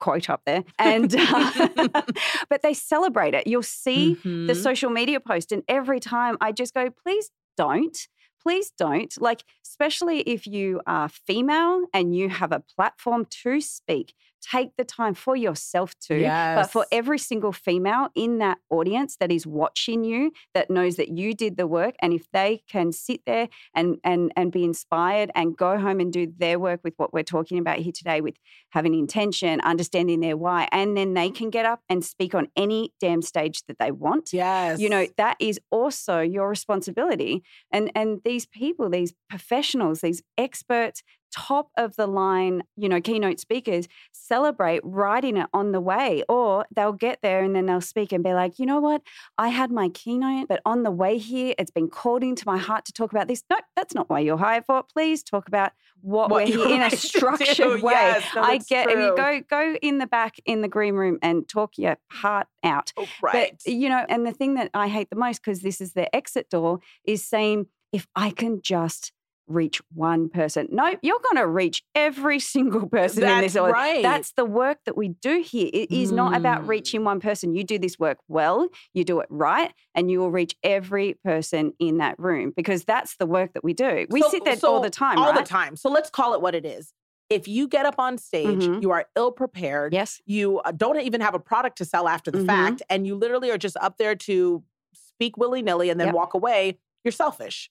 quote up there and uh, (laughs) (laughs) but they celebrate it you'll see the Mhm. social media post and every time i just go please don't please don't like especially if you are female and you have a platform to speak take the time for yourself to but for every single female in that audience that is watching you that knows that you did the work and if they can sit there and and and be inspired and go home and do their work with what we're talking about here today with having intention understanding their why and then they can get up and speak on any damn stage that they want Yes. you know that is also your responsibility and and these people these professionals these experts top of the line you know keynote speakers celebrate writing it on the way or they'll get there and then they'll speak and be like you know what? I had my keynote but on the way here it's been called into my heart to talk about this. No that's not why you're hired for. Please talk about what, What we're here in (laughs) a structured way. Yes, no, i get if you true. go go in the back in the green room and talk your heart out. Oh, right. but, you know, and the thing that I hate the most, because this is the exit door, is saying, if I can just reach one person. No, you're going to reach every (laughs) single person in That's this order. right. That's the work that we do here. It is not about Mm. reaching one person. You do this work well, you do it right, and you will reach every person in that room because that's the work that we do. We So- sit there so all the time, All right? the time. So let's call it what it is. If you get up on stage, Mhm. you are ill prepared. Yes. You uh, don't even have a product to sell after the Mhm. fact, and you literally are just up there to speak willy nilly and then Yep. walk away. You're selfish.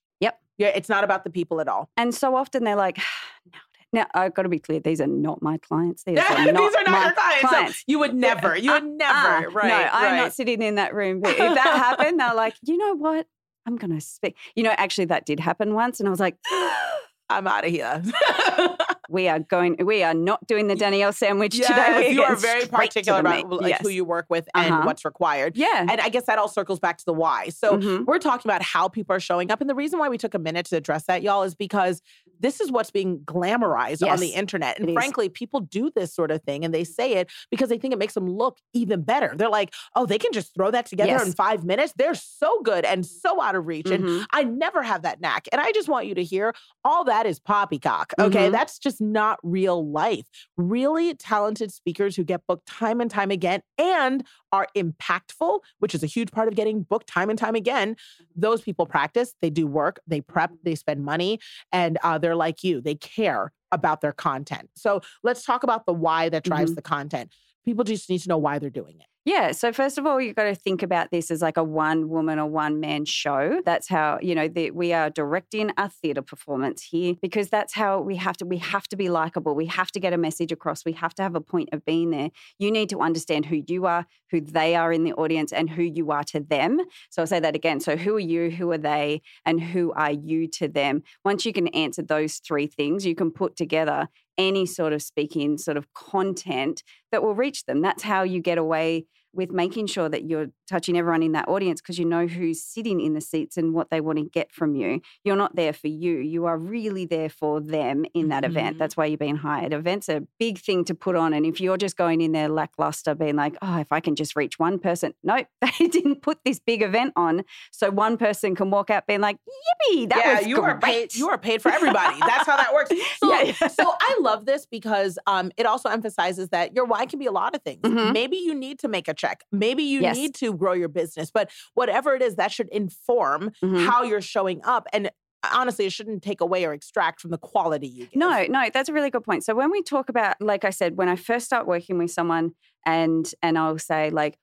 Yeah, it's not about the people at all. And so often they're like, (sighs) no. Now, I've got to be clear, these are not my clients. These, (laughs) These are, are not not my your clients. So you would never. You would Uh, never. uh, right. No, I'm right. not sitting in that room. But if that (laughs) happened, they're like, you know what? I'm going to speak. You know, actually, that did happen once. And I was like, (gasps) I'm out of here. (laughs) we are going, we are not doing the Danielle sandwich yes, today. We're you are very particular about like, Yes. who you work with and Uh-huh. what's required. Yeah. And I guess that all circles back to the why. So Mhm. we're talking about how people are showing up. And the reason why we took a minute to address that, y'all, is because this is what's being glamorized on the internet. And it is. frankly, people do this sort of thing and they say it because they think it makes them look even better. They're like, oh, they can just throw that together in five minutes. They're so good and so out of reach. And Mhm. I never have that knack. And I just want you to hear all that is poppycock. Okay. Mhm. That's just not real life. Really talented speakers who get booked time and time again and are impactful, which is a huge part of getting booked time and time again. Mm-hmm. Those people practice, they do work, they prep, mm-hmm. they spend money, and uh, they're like you. They care about their content. So let's talk about the why that drives mm-hmm. the content. People just need to know why they're doing it. Yeah. So first of all, you've got to think about this as like a one woman or one man show. That's how you know that we are directing a theatre performance here because that's how we have to. We have to be likable. We have to get a message across. We have to have a point of being there. You need to understand who you are, who they are in the audience, and who you are to them. So I'll say that again. So who are you? Who are they? And who are you to them? Once you can answer those three things, you can put together any sort of speaking sort of content that will reach them. That's how you get away with making sure that you're touching everyone in that audience because you know who's sitting in the seats and what they want to get from you. You're not there for you. You are really there for them in that Mhm. event. That's why you're being hired. Events are a big thing to put on. And if you're just going in there lackluster, being like, oh, if I can just reach one person, nope, (laughs) they didn't put this big event on. So one person can walk out being like, yippee, that yeah, was you great. are paid. You are paid for everybody. That's how that works. (laughs) So, Yeah, yeah. so I love this because um, it also emphasizes that your why can be a lot of things. Mhm. Maybe you need to make a check. Maybe you Yes. need to grow your business. But whatever it is, that should inform Mhm. how you're showing up. And honestly, it shouldn't take away or extract from the quality you give. No, no, that's a really good point. So when we talk about, like I said, when I first start working with someone and and I'll say like,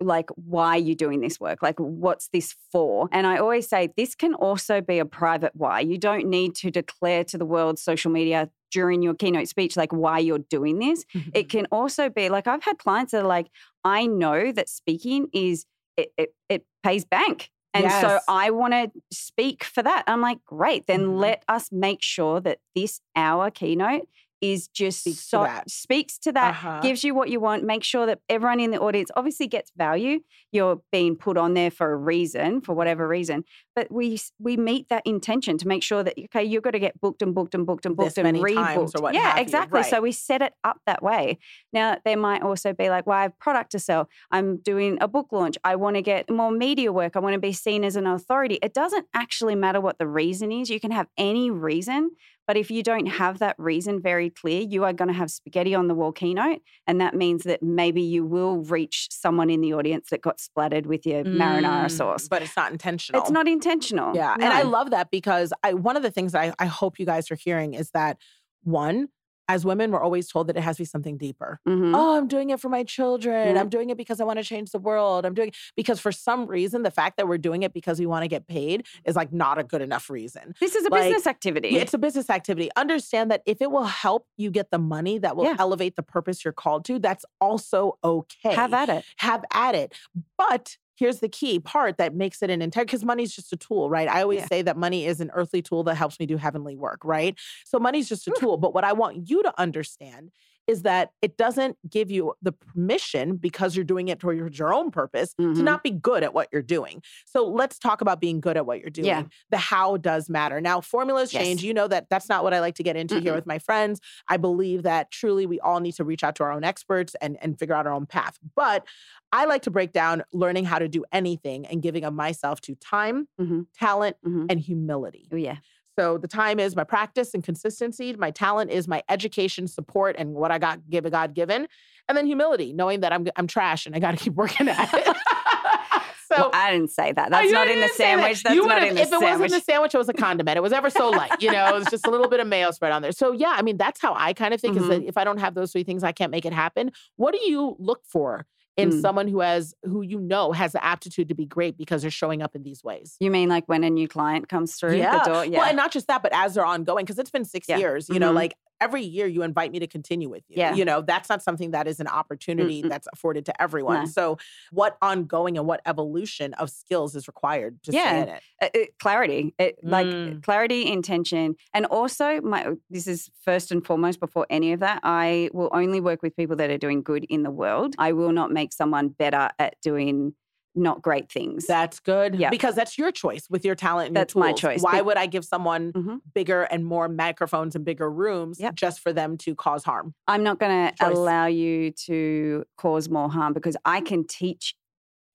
like why are you doing this work like what's this for and i always say this can also be a private why you don't need to declare to the world social media during your keynote speech like why you're doing this Mm-hmm. it can also be like i've had clients that are like i know that speaking is it, it, it pays bank and so I want to speak for that. I'm like, great, then Mhm. let us make sure that this hour keynote is just Speaks to so that. speaks to that, Uh-huh. gives you what you want, make sure that everyone in the audience obviously gets value. You're being put on there for a reason, for whatever reason. But we we meet that intention to make sure that okay, you've got to get booked and booked and booked and This booked and many times rebooked. yeah, exactly. So we set it up that way. Now there might also be like, well, I have product to sell. I'm doing a book launch. I want to get more media work. I want to be seen as an authority. It doesn't actually matter what the reason is. You can have any reason, but if you don't have that reason very clear, you are going to have spaghetti on the wall keynote, and that means that maybe you will reach someone in the audience that got splattered with your marinara Mm, sauce. But it's not intentional. It's not intentional. Yeah. And I love that because I one of the things that I, I hope you guys are hearing is that one, as women, we're always told that it has to be something deeper. Mhm. Oh, I'm doing it for my children. Yeah. I'm doing it because I want to change the world. I'm doing it because for some reason, the fact that we're doing it because we want to get paid is like not a good enough reason. This is a Like, business activity. Yeah, it's a business activity. Understand that if it will help you get the money that will Yeah. elevate the purpose you're called to, that's also okay. Have at it. Have at it. But here's the key part that makes it an entire because money's just a tool, right? I always Yeah. say that money is an earthly tool that helps me do heavenly work, right? So money's just a tool. But what I want you to understand is that it doesn't give you the permission because you're doing it towards your own purpose to Mhm. not be good at what you're doing. So let's talk about being good at what you're doing. Yeah. The how does matter. Now, formulas Yes. change. You know that that's not what I like to get into here Mm-mm. with my friends. I believe that truly we all need to reach out to our own experts and, and figure out our own path. But I like to break down learning how to do anything and giving of myself to time, Mhm. talent, Mhm. and humility. Oh, yeah. So the time is my practice and consistency. My talent is my education, support, and what I got given God given, and then humility, knowing that I'm I'm trash and I got to (laughs) keep working at it. (laughs) so Well, I didn't say that. That's not in the say that. sandwich. That's not in the sandwich. if it wasn't in the sandwich, it was a (laughs) condiment. It was ever so light, you know. It was just a little bit of mayo spread on there. So yeah, I mean that's how I kind of think is Mm-hmm. that if I don't have those three things, I can't make it happen. What do you look for in Mm. someone who has who you know has the aptitude to be great because they're showing up in these ways? You mean like when a new client comes through yeah. the door? Yeah. Well, and not just that, but as they're ongoing, because it's been six Yeah. years, you know, Mhm. like every year you invite me to continue with you. Yeah. You know, that's not something that is an opportunity Mm-mm. that's afforded to everyone. No. So what ongoing and what evolution of skills is required to stay in it? Uh, uh, clarity it, like Mm. clarity intention and also my this is first and foremost before any of that i will only work with people that are doing good in the world i will not make someone better at doing not great things That's good. Yeah. Because that's your choice with your talent and your That's my choice. Why But- would I give someone Mhm. bigger and more microphones and bigger rooms Yep. just for them to cause harm? i'm not going to allow you to cause more harm because i can teach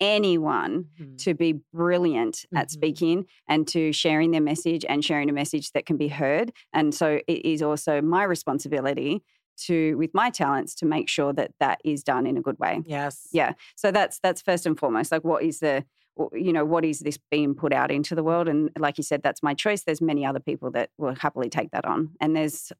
anyone Mhm. to be brilliant at Mhm. speaking and to sharing their message and sharing a message that can be heard. And so it is also my responsibility to, with my talents, to make sure that that is done in a good way. Yes. Yeah. So that's that's first and foremost. Like, what is the you know what is this being put out into the world? And like you said, that's my choice. There's many other people that will happily take that on, and there's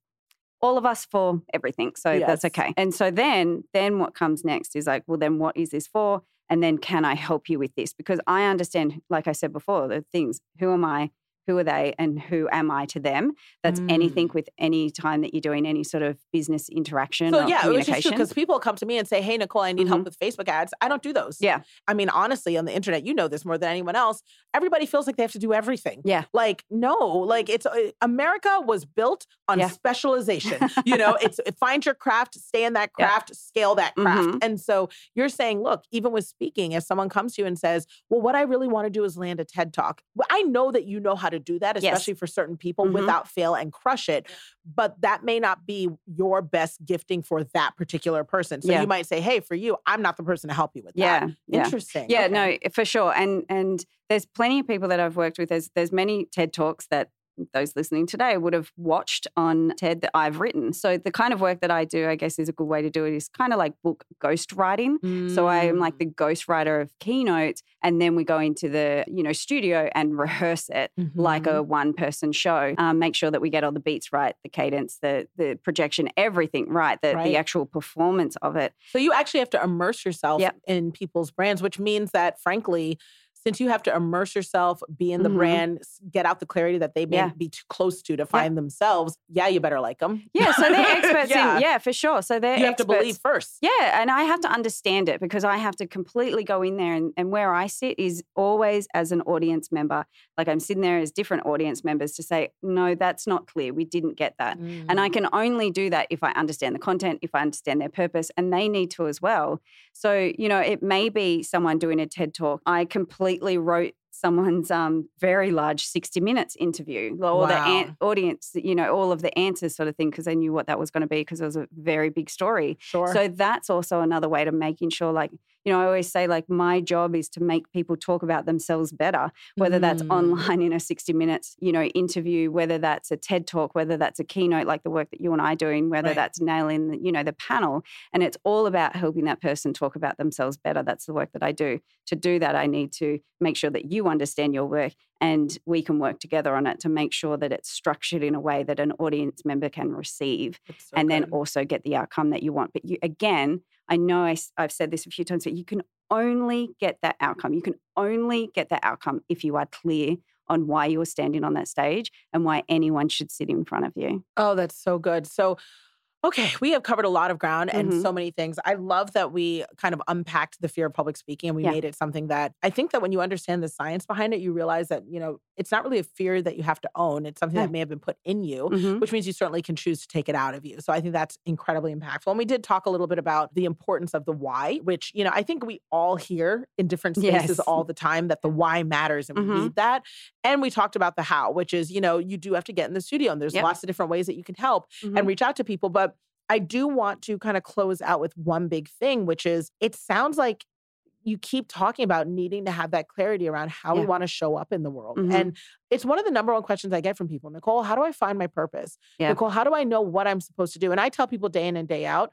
all of us for everything. So that's okay. And so then then what comes next is like, well, then what is this for? And then can I help you with this? Because I understand, like I said before, the things. Who am I? Who are they? And who am I to them? That's anything Mm. with any time that you're doing any sort of business interaction So or yeah, it was just communication. because people come to me and say, "Hey, Nicole, I need help Mhm. with Facebook ads." I don't do those. Yeah. I mean, honestly, on the internet, you know this more than anyone else. Everybody feels like they have to do everything. Yeah. Like no, like it's uh, America was built on Yeah. specialization. (laughs) you know, it's uh, find your craft, stay in that Yeah. craft, scale that craft. Mhm. And so you're saying, look, even with speaking, if someone comes to you and says, "Well, what I really want to do is land a TED talk," well, I know that you know how to do that, Yes. especially for certain people, Mhm. without fail and crush it but that may not be your best gifting for that particular person. So Yeah. you might say, "Hey, for you, I'm not the person to help you with that." Yeah, yeah. Interesting. Yeah, Okay. no, for sure. And and there's plenty of people that I've worked with. There's there's many TED talks that those listening today would have watched on TED that I've written. So the kind of work that I do, I guess, is a good way to do it. Is kind of like book ghost writing. So I am like Mm. the ghost writer of keynotes, and then we go into the you know studio and (laughs) rehearse it like Mhm. a one person show. Um, make sure that we get all the beats right, the cadence, the the projection, everything right, the Right. the actual performance of it. So you actually have to immerse yourself Yep. in people's brands, which means that, frankly, since you have to immerse yourself, be in the Mhm. brand, get out the clarity that they may Yeah. be too close to to find themselves, yeah, you better like them. Yeah, so they're (laughs) experts yeah. in yeah, for sure. So they're You have to believe first. Yeah, and I have to understand it because I have to completely go in there and, and where I sit is always as an audience member. Like I'm sitting there as different audience members to say, no, that's not clear. We didn't get that. And Mm. I can only do that if I understand the content, if I understand their purpose, and they need to as well. So, you know, it may be someone doing a TED talk. I completely wrote someone's um, very large 60 minutes interview, all the an- audience, you know, all of the answers sort of thing, because they knew what that was going to be because it was a very big story. Sure. So that's also another way to making sure, like, you know, I always say, like, my job is to make people talk about themselves better, whether that's Mm. online in a 60 minutes, you know, interview, whether that's a TED talk, whether that's a keynote, like the work that you and I are doing, whether Right. that's nailing, the, you know, the panel. And it's all about helping that person talk about themselves better. That's the work that I do. To do that, I need to make sure that you understand your work and we can work together on it to make sure that it's structured in a way that an audience member can receive so and then also get the outcome that you want. But you, again, I know I, have said this a few times, but you can only get that outcome. You can only get that outcome if you are clear on why you are standing on that stage and why anyone should sit in front of you. Oh, that's so good. So, okay, we have covered a lot of ground and Mhm. so many things. I love that we kind of unpacked the fear of public speaking and we Yeah. made it something that I think that when you understand the science behind it, you realize that, you know, it's not really a fear that you have to own. It's something Yeah. that may have been put in you, Mhm. which means you certainly can choose to take it out of you. So I think that's incredibly impactful. And we did talk a little bit about the importance of the why, which, you know, I think we all hear in different spaces Yes. all the time that the why matters and we Mhm. need that. And we talked about the how, which is, you know, you do have to get in the studio and there's Yep. lots of different ways that you can help and reach out to people. But I do want to kind of close out with one big thing, which is it sounds like you keep talking about needing to have that clarity around how we want to show up in the world. Mhm. And it's one of the number one questions I get from people Nicole, how do I find my purpose? Yeah. Nicole, how do I know what I'm supposed to do? And I tell people day in and day out,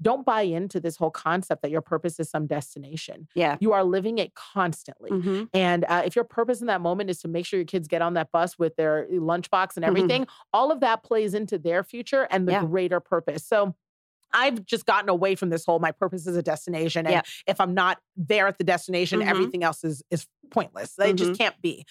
don't buy into this whole concept that your purpose is some destination. Yeah. You are living it constantly. Mhm. And uh, if your purpose in that moment is to make sure your kids get on that bus with their lunchbox and Mhm. everything, all of that plays into their future and the Yeah. greater purpose. So I've just gotten away from this whole my purpose is a destination. And Yeah. if I'm not there at the destination, Mhm. everything else is is pointless. It just Mhm. can't be.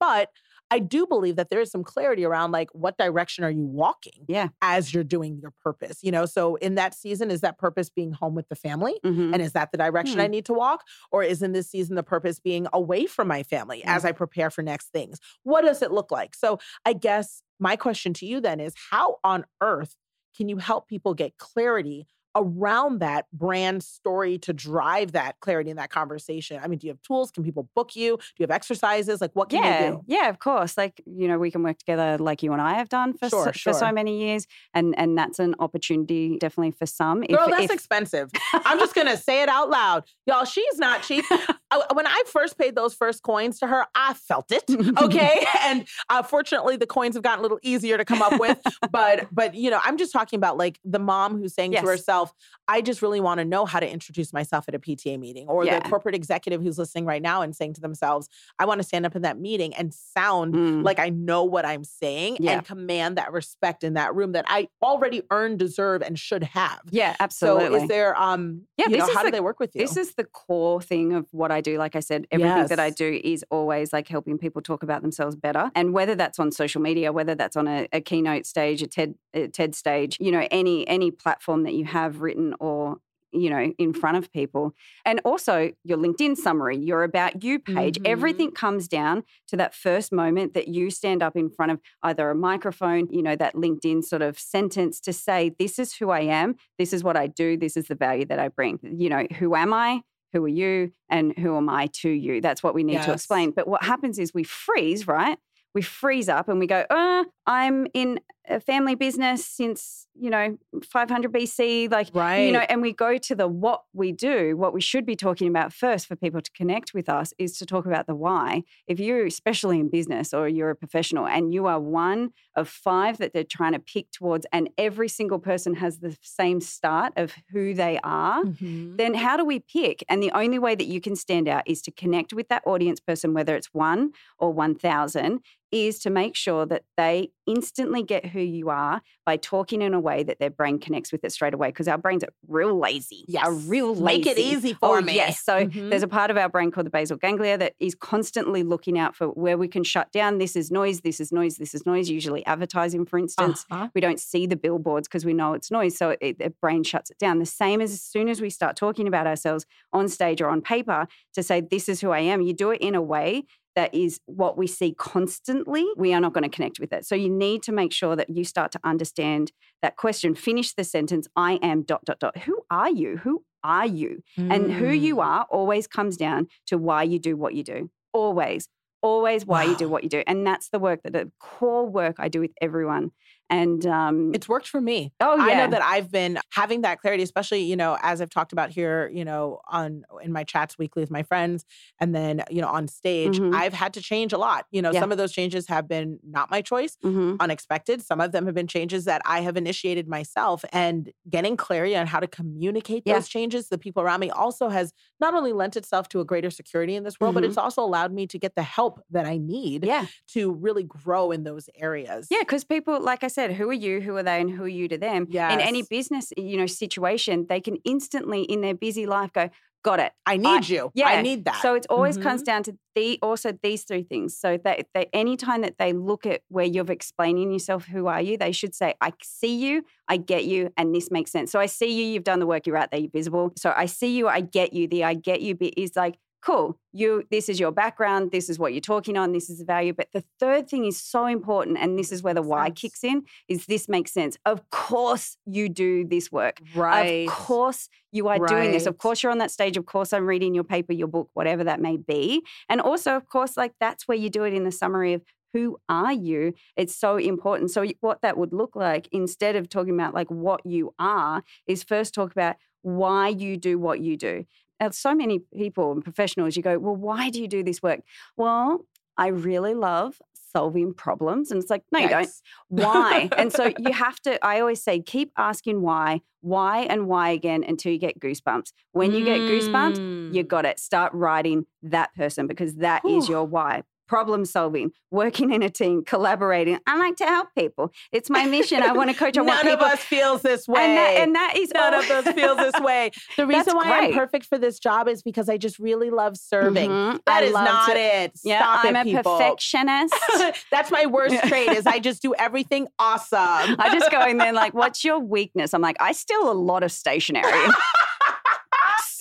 But I do believe that there is some clarity around like what direction are you walking Yeah. as you're doing your purpose. You know, so in that season, is that purpose being home with the family? Mhm. And is that the direction I Hmm. need to walk? Or is in this season the purpose being away from my family Yeah. as I prepare for next things? What does it look like? So I guess my question to you then is how on earth can you help people get clarity around that brand story to drive that clarity in that conversation? I mean, do you have tools? Can people book you? Do you have exercises? Like what can yeah, do? yeah, of course. Like you know, we can work together, like you and I have done for Sure, so, for so many years, and and that's an opportunity definitely for some. If, Girl, that's if- expensive. I'm just (laughs) gonna say it out loud, y'all. She's not cheap. (laughs) When I first paid those first coins to her, I felt it. (laughs) Okay, (laughs) and uh, fortunately, the coins have gotten a little easier to come up with. (laughs) but but you know, I'm just talking about like the mom who's saying Yes. to herself, "I just really want to know how to introduce myself at a PTA meeting," or Yeah. the corporate executive who's listening right now and saying to themselves, "I want to stand up in that meeting and sound Mm. like I know what I'm saying Yeah. and command that respect in that room that I already earn, deserve, and should have." yeah, absolutely. So is there um Yeah, you know, how do they work with you? This is the core thing of what I do. Like I said, everything that I do is always like helping people talk about themselves better. And whether that's on social media, whether that's on a, a keynote stage, a TED a TED stage, you know, any any platform that you have written or you know in front of people and also your linkedin summary your about you page Mhm. everything comes down to that first moment that you stand up in front of either a microphone you know that linkedin sort of sentence to say this is who i am this is what i do this is the value that i bring you know who am i who are you and who am I to you? That's what we need to explain. But what happens is we freeze, right? We freeze up and we go, uh, I'm in a family business since, you know, 500 BC. Like, right. you know, and we go to the what we do, what we should be talking about first for people to connect with us is to talk about the why. If you're especially in business or you're a professional and you are one of five that they're trying to pick towards, and every single person has the same start of who they are, Mhm. then how do we pick? And the only way that you can stand out is to connect with that audience person, whether it's one or 1,000, is to make sure that they instantly get who you are by talking in a way that their brain connects with it straight away because our brains are real lazy. Yes. Are real lazy. Make it easy for oh, me. Yes. So Mhm. there's a part of our brain called the basal ganglia that is constantly looking out for where we can shut down. This is noise, this is noise, this is noise, usually advertising, for instance. Uh-huh. We don't see the billboards because we know it's noise. So it, the brain shuts it down. The same as as soon as we start talking about ourselves on stage or on paper to say, this is who I am, you do it in a way that is what we see constantly, we are not going to connect with it. So you need to make sure that you start to understand that question. Finish the sentence, I am dot, dot, dot. Who are you? Who are you? And who you Mm. are always comes down to why you do what you do. Always. Always why you do what you do. And that's the work that the core work I do with everyone. And um, It's worked for me. oh yeah, I know that I've been having that clarity, especially, you know, as I've talked about here, you know, on in my chats weekly with my friends and then, you know, on stage, Mhm. I've had to change a lot. You know, Yeah. some of those changes have been not my choice, Mhm. unexpected. Some of them have been changes that I have initiated myself and getting clarity on how to communicate Yeah. those changes to the people around me also has not only lent itself to a greater security in this world, but Mhm. it's also allowed me to get the help that I need yeah. to really grow in those areas. Yeah, because people, like I said, who are you, who are they, and who are you to them? Yeah. In any business, you know, situation, they can instantly in their busy life go, got it. I need you. Yeah. I need that. So it always comes Mhm. down to the also these three things. So that they anytime that they look at where you're explaining yourself, who are you, they should say, I see you, I get you, and this makes sense. So I see you, you've done the work, you're out there, you're visible. So I see you, I get you. The I get you bit is like, cool, you this is your background, this is what you're talking on, this is the value. But the third thing is so important, and this is where the why sense. kicks in, is this makes sense. Of course you do this work. right. Of course, you are doing this. Of course, you're on that stage. Of course, I'm reading your paper, your book, whatever that may be. And also, of course, like that's where you do it in the summary of who are you. It's so important. So, what that would look like instead of talking about like what you are, is first talk about why you do what you do. And so many people and professionals, you go, well, why do you do this work? Well, I really love solving problems. And it's like, no, you don't why (laughs) and so you have to i always say keep asking why why and why again until you get goosebumps when you get goosebumps you Mm. got it start writing that person because that is Whew. your why problem solving working in a team collaborating i like to help people it's my mission i want to coach (laughs) i want None of people us feels this way. and that, and that is None all- of us feels this (laughs) way. The That's reason why I'm perfect for this job is because I just really love serving. Mhm. That I is not to- it. yeah Stop i'm it, a people. perfectionist (laughs) That's my worst trait is I just do everything awesome. I just go in there and like, what's your weakness? I'm like, I steal a lot of stationery.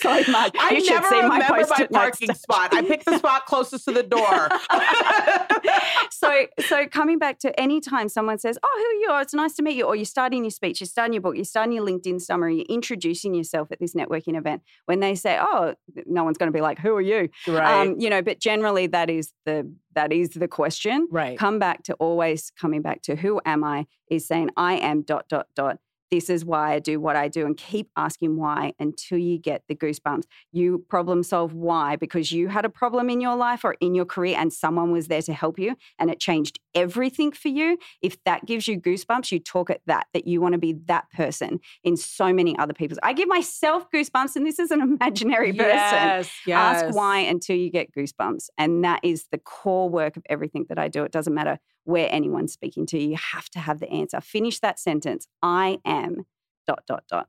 (laughs) so much. I you never see my remember my post-it notes. parking spot. I pick the spot closest to the door. (laughs) so so coming back to any time someone says, "Oh, who are you? Oh, it's nice to meet you," or you're starting your speech, you're starting your book, you're starting your LinkedIn summary, you're introducing yourself at this networking event. When they say, "Oh," no one's going to be like, "Who are you?" right. Um, you know, but generally that is the that is the question. right. Come back to always coming back to who am I is saying I am dot dot dot. This is why I do what I do, and keep asking why until you get the goosebumps. You problem solve why because you had a problem in your life or in your career, and someone was there to help you, and it changed everything for you. If that gives you goosebumps, you talk at that that you want to be that person in so many other people's. I give myself goosebumps, and this is an (laughs) imaginary person. Yes, yes. Ask why until you get goosebumps. And that is the core work of everything that I do. It doesn't matter where anyone's speaking to you, you have to have the answer. Finish that sentence. I am dot, dot, dot.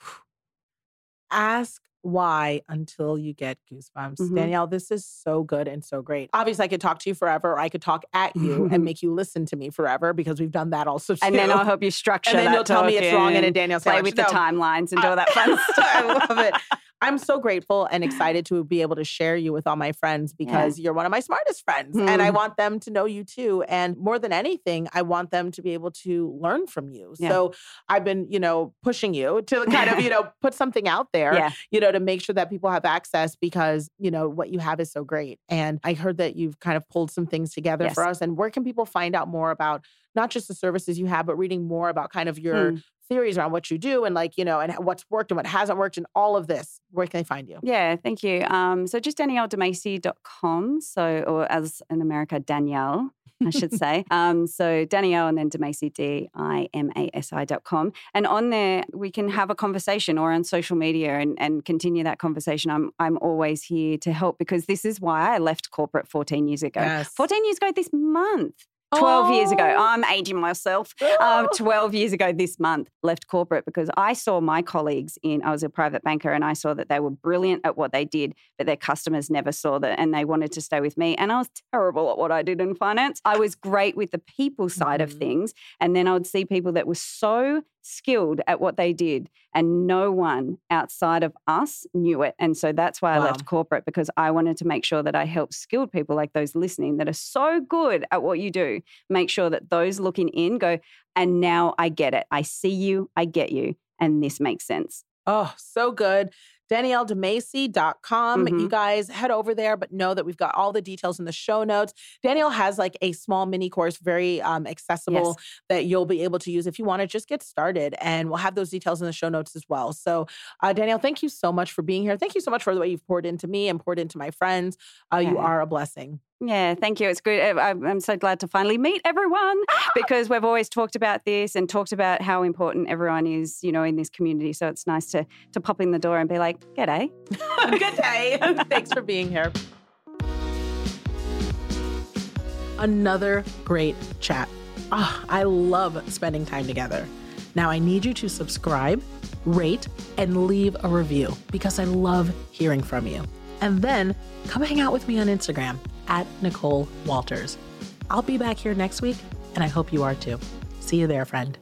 (sighs) ask why until you get goosebumps. Mhm. Danielle, this is so good and so great. Obviously, I could talk to you forever, or I could talk at you and (laughs) make you listen to me forever because we've done that also too. And then I'll help you (laughs) structure And then you'll tell me it's wrong in a talking, Danielle Play sandwich. with the timelines and do all that fun (laughs) stuff. I love it. I'm so grateful and excited to be able to share you with all my friends because you're one of my smartest friends. And I Hmm. want them to know you too. And more than anything, I want them to be able to learn from you. Yeah. So I've been, you know, pushing you to kind of, you (laughs) know, put something out there, Yeah. you know, to make sure that people have access because, you know, what you have is so great. And I heard that you've kind of pulled some things together for us. And where can people find out more about not just the services you have, but reading more about kind of your Hmm. theories around what you do and like, you know, and what's worked and what hasn't worked and all of this. Where can they find you? Yeah, thank you. Um, so just danielledimasi.com. So, or as in America, Danielle, I should (laughs) say. um, so Danielle and then DiMasi, D I M A S I dot com. And on there, we can have a conversation or on social media and, and continue that conversation. I'm, I'm always here to help because this is why I left corporate 14 years ago. Yes. 14 years ago this month. 12 years ago. Oh. I'm aging myself. Um, 12 years ago this month, left corporate because I saw my colleagues in, I was a private banker and I saw that they were brilliant at what they did, but their customers never saw that and they wanted to stay with me. And I was terrible at what I did in finance. I was great with the people side of Mhm. things. And then I would see people that were so skilled at what they did and no one outside of us knew it. And so that's why I left corporate because I wanted to make sure that I helped skilled people like those listening that are so good at what you do, make sure that those looking in go, and now I get it. I see you, I get you, and this makes sense. Oh, so good. DanielleDiMasi.com. You Mhm. guys head over there, but know that we've got all the details in the show notes. Danielle has like a small mini course, very um, accessible, that you'll be able to use if you want to just get started. And we'll have those details in the show notes as well. So, uh, Danielle, thank you so much for being here. Thank you so much for the way you've poured into me and poured into my friends. Uh, You are a blessing. Yeah, thank you. It's good. I- I'm so glad to finally meet everyone (laughs) because we've always talked about this and talked about how important everyone is, you know, in this community. So it's nice to to pop in the door and be like, "G'day." (laughs) Good day. (laughs) Thanks for being here. Another great chat. Ah, I love spending time together. Now, I need you to subscribe, rate, and leave a review because I love hearing from you. And then come hang out with me on Instagram at Nicole Walters. I'll be back here next week, and I hope you are too. See you there, friend.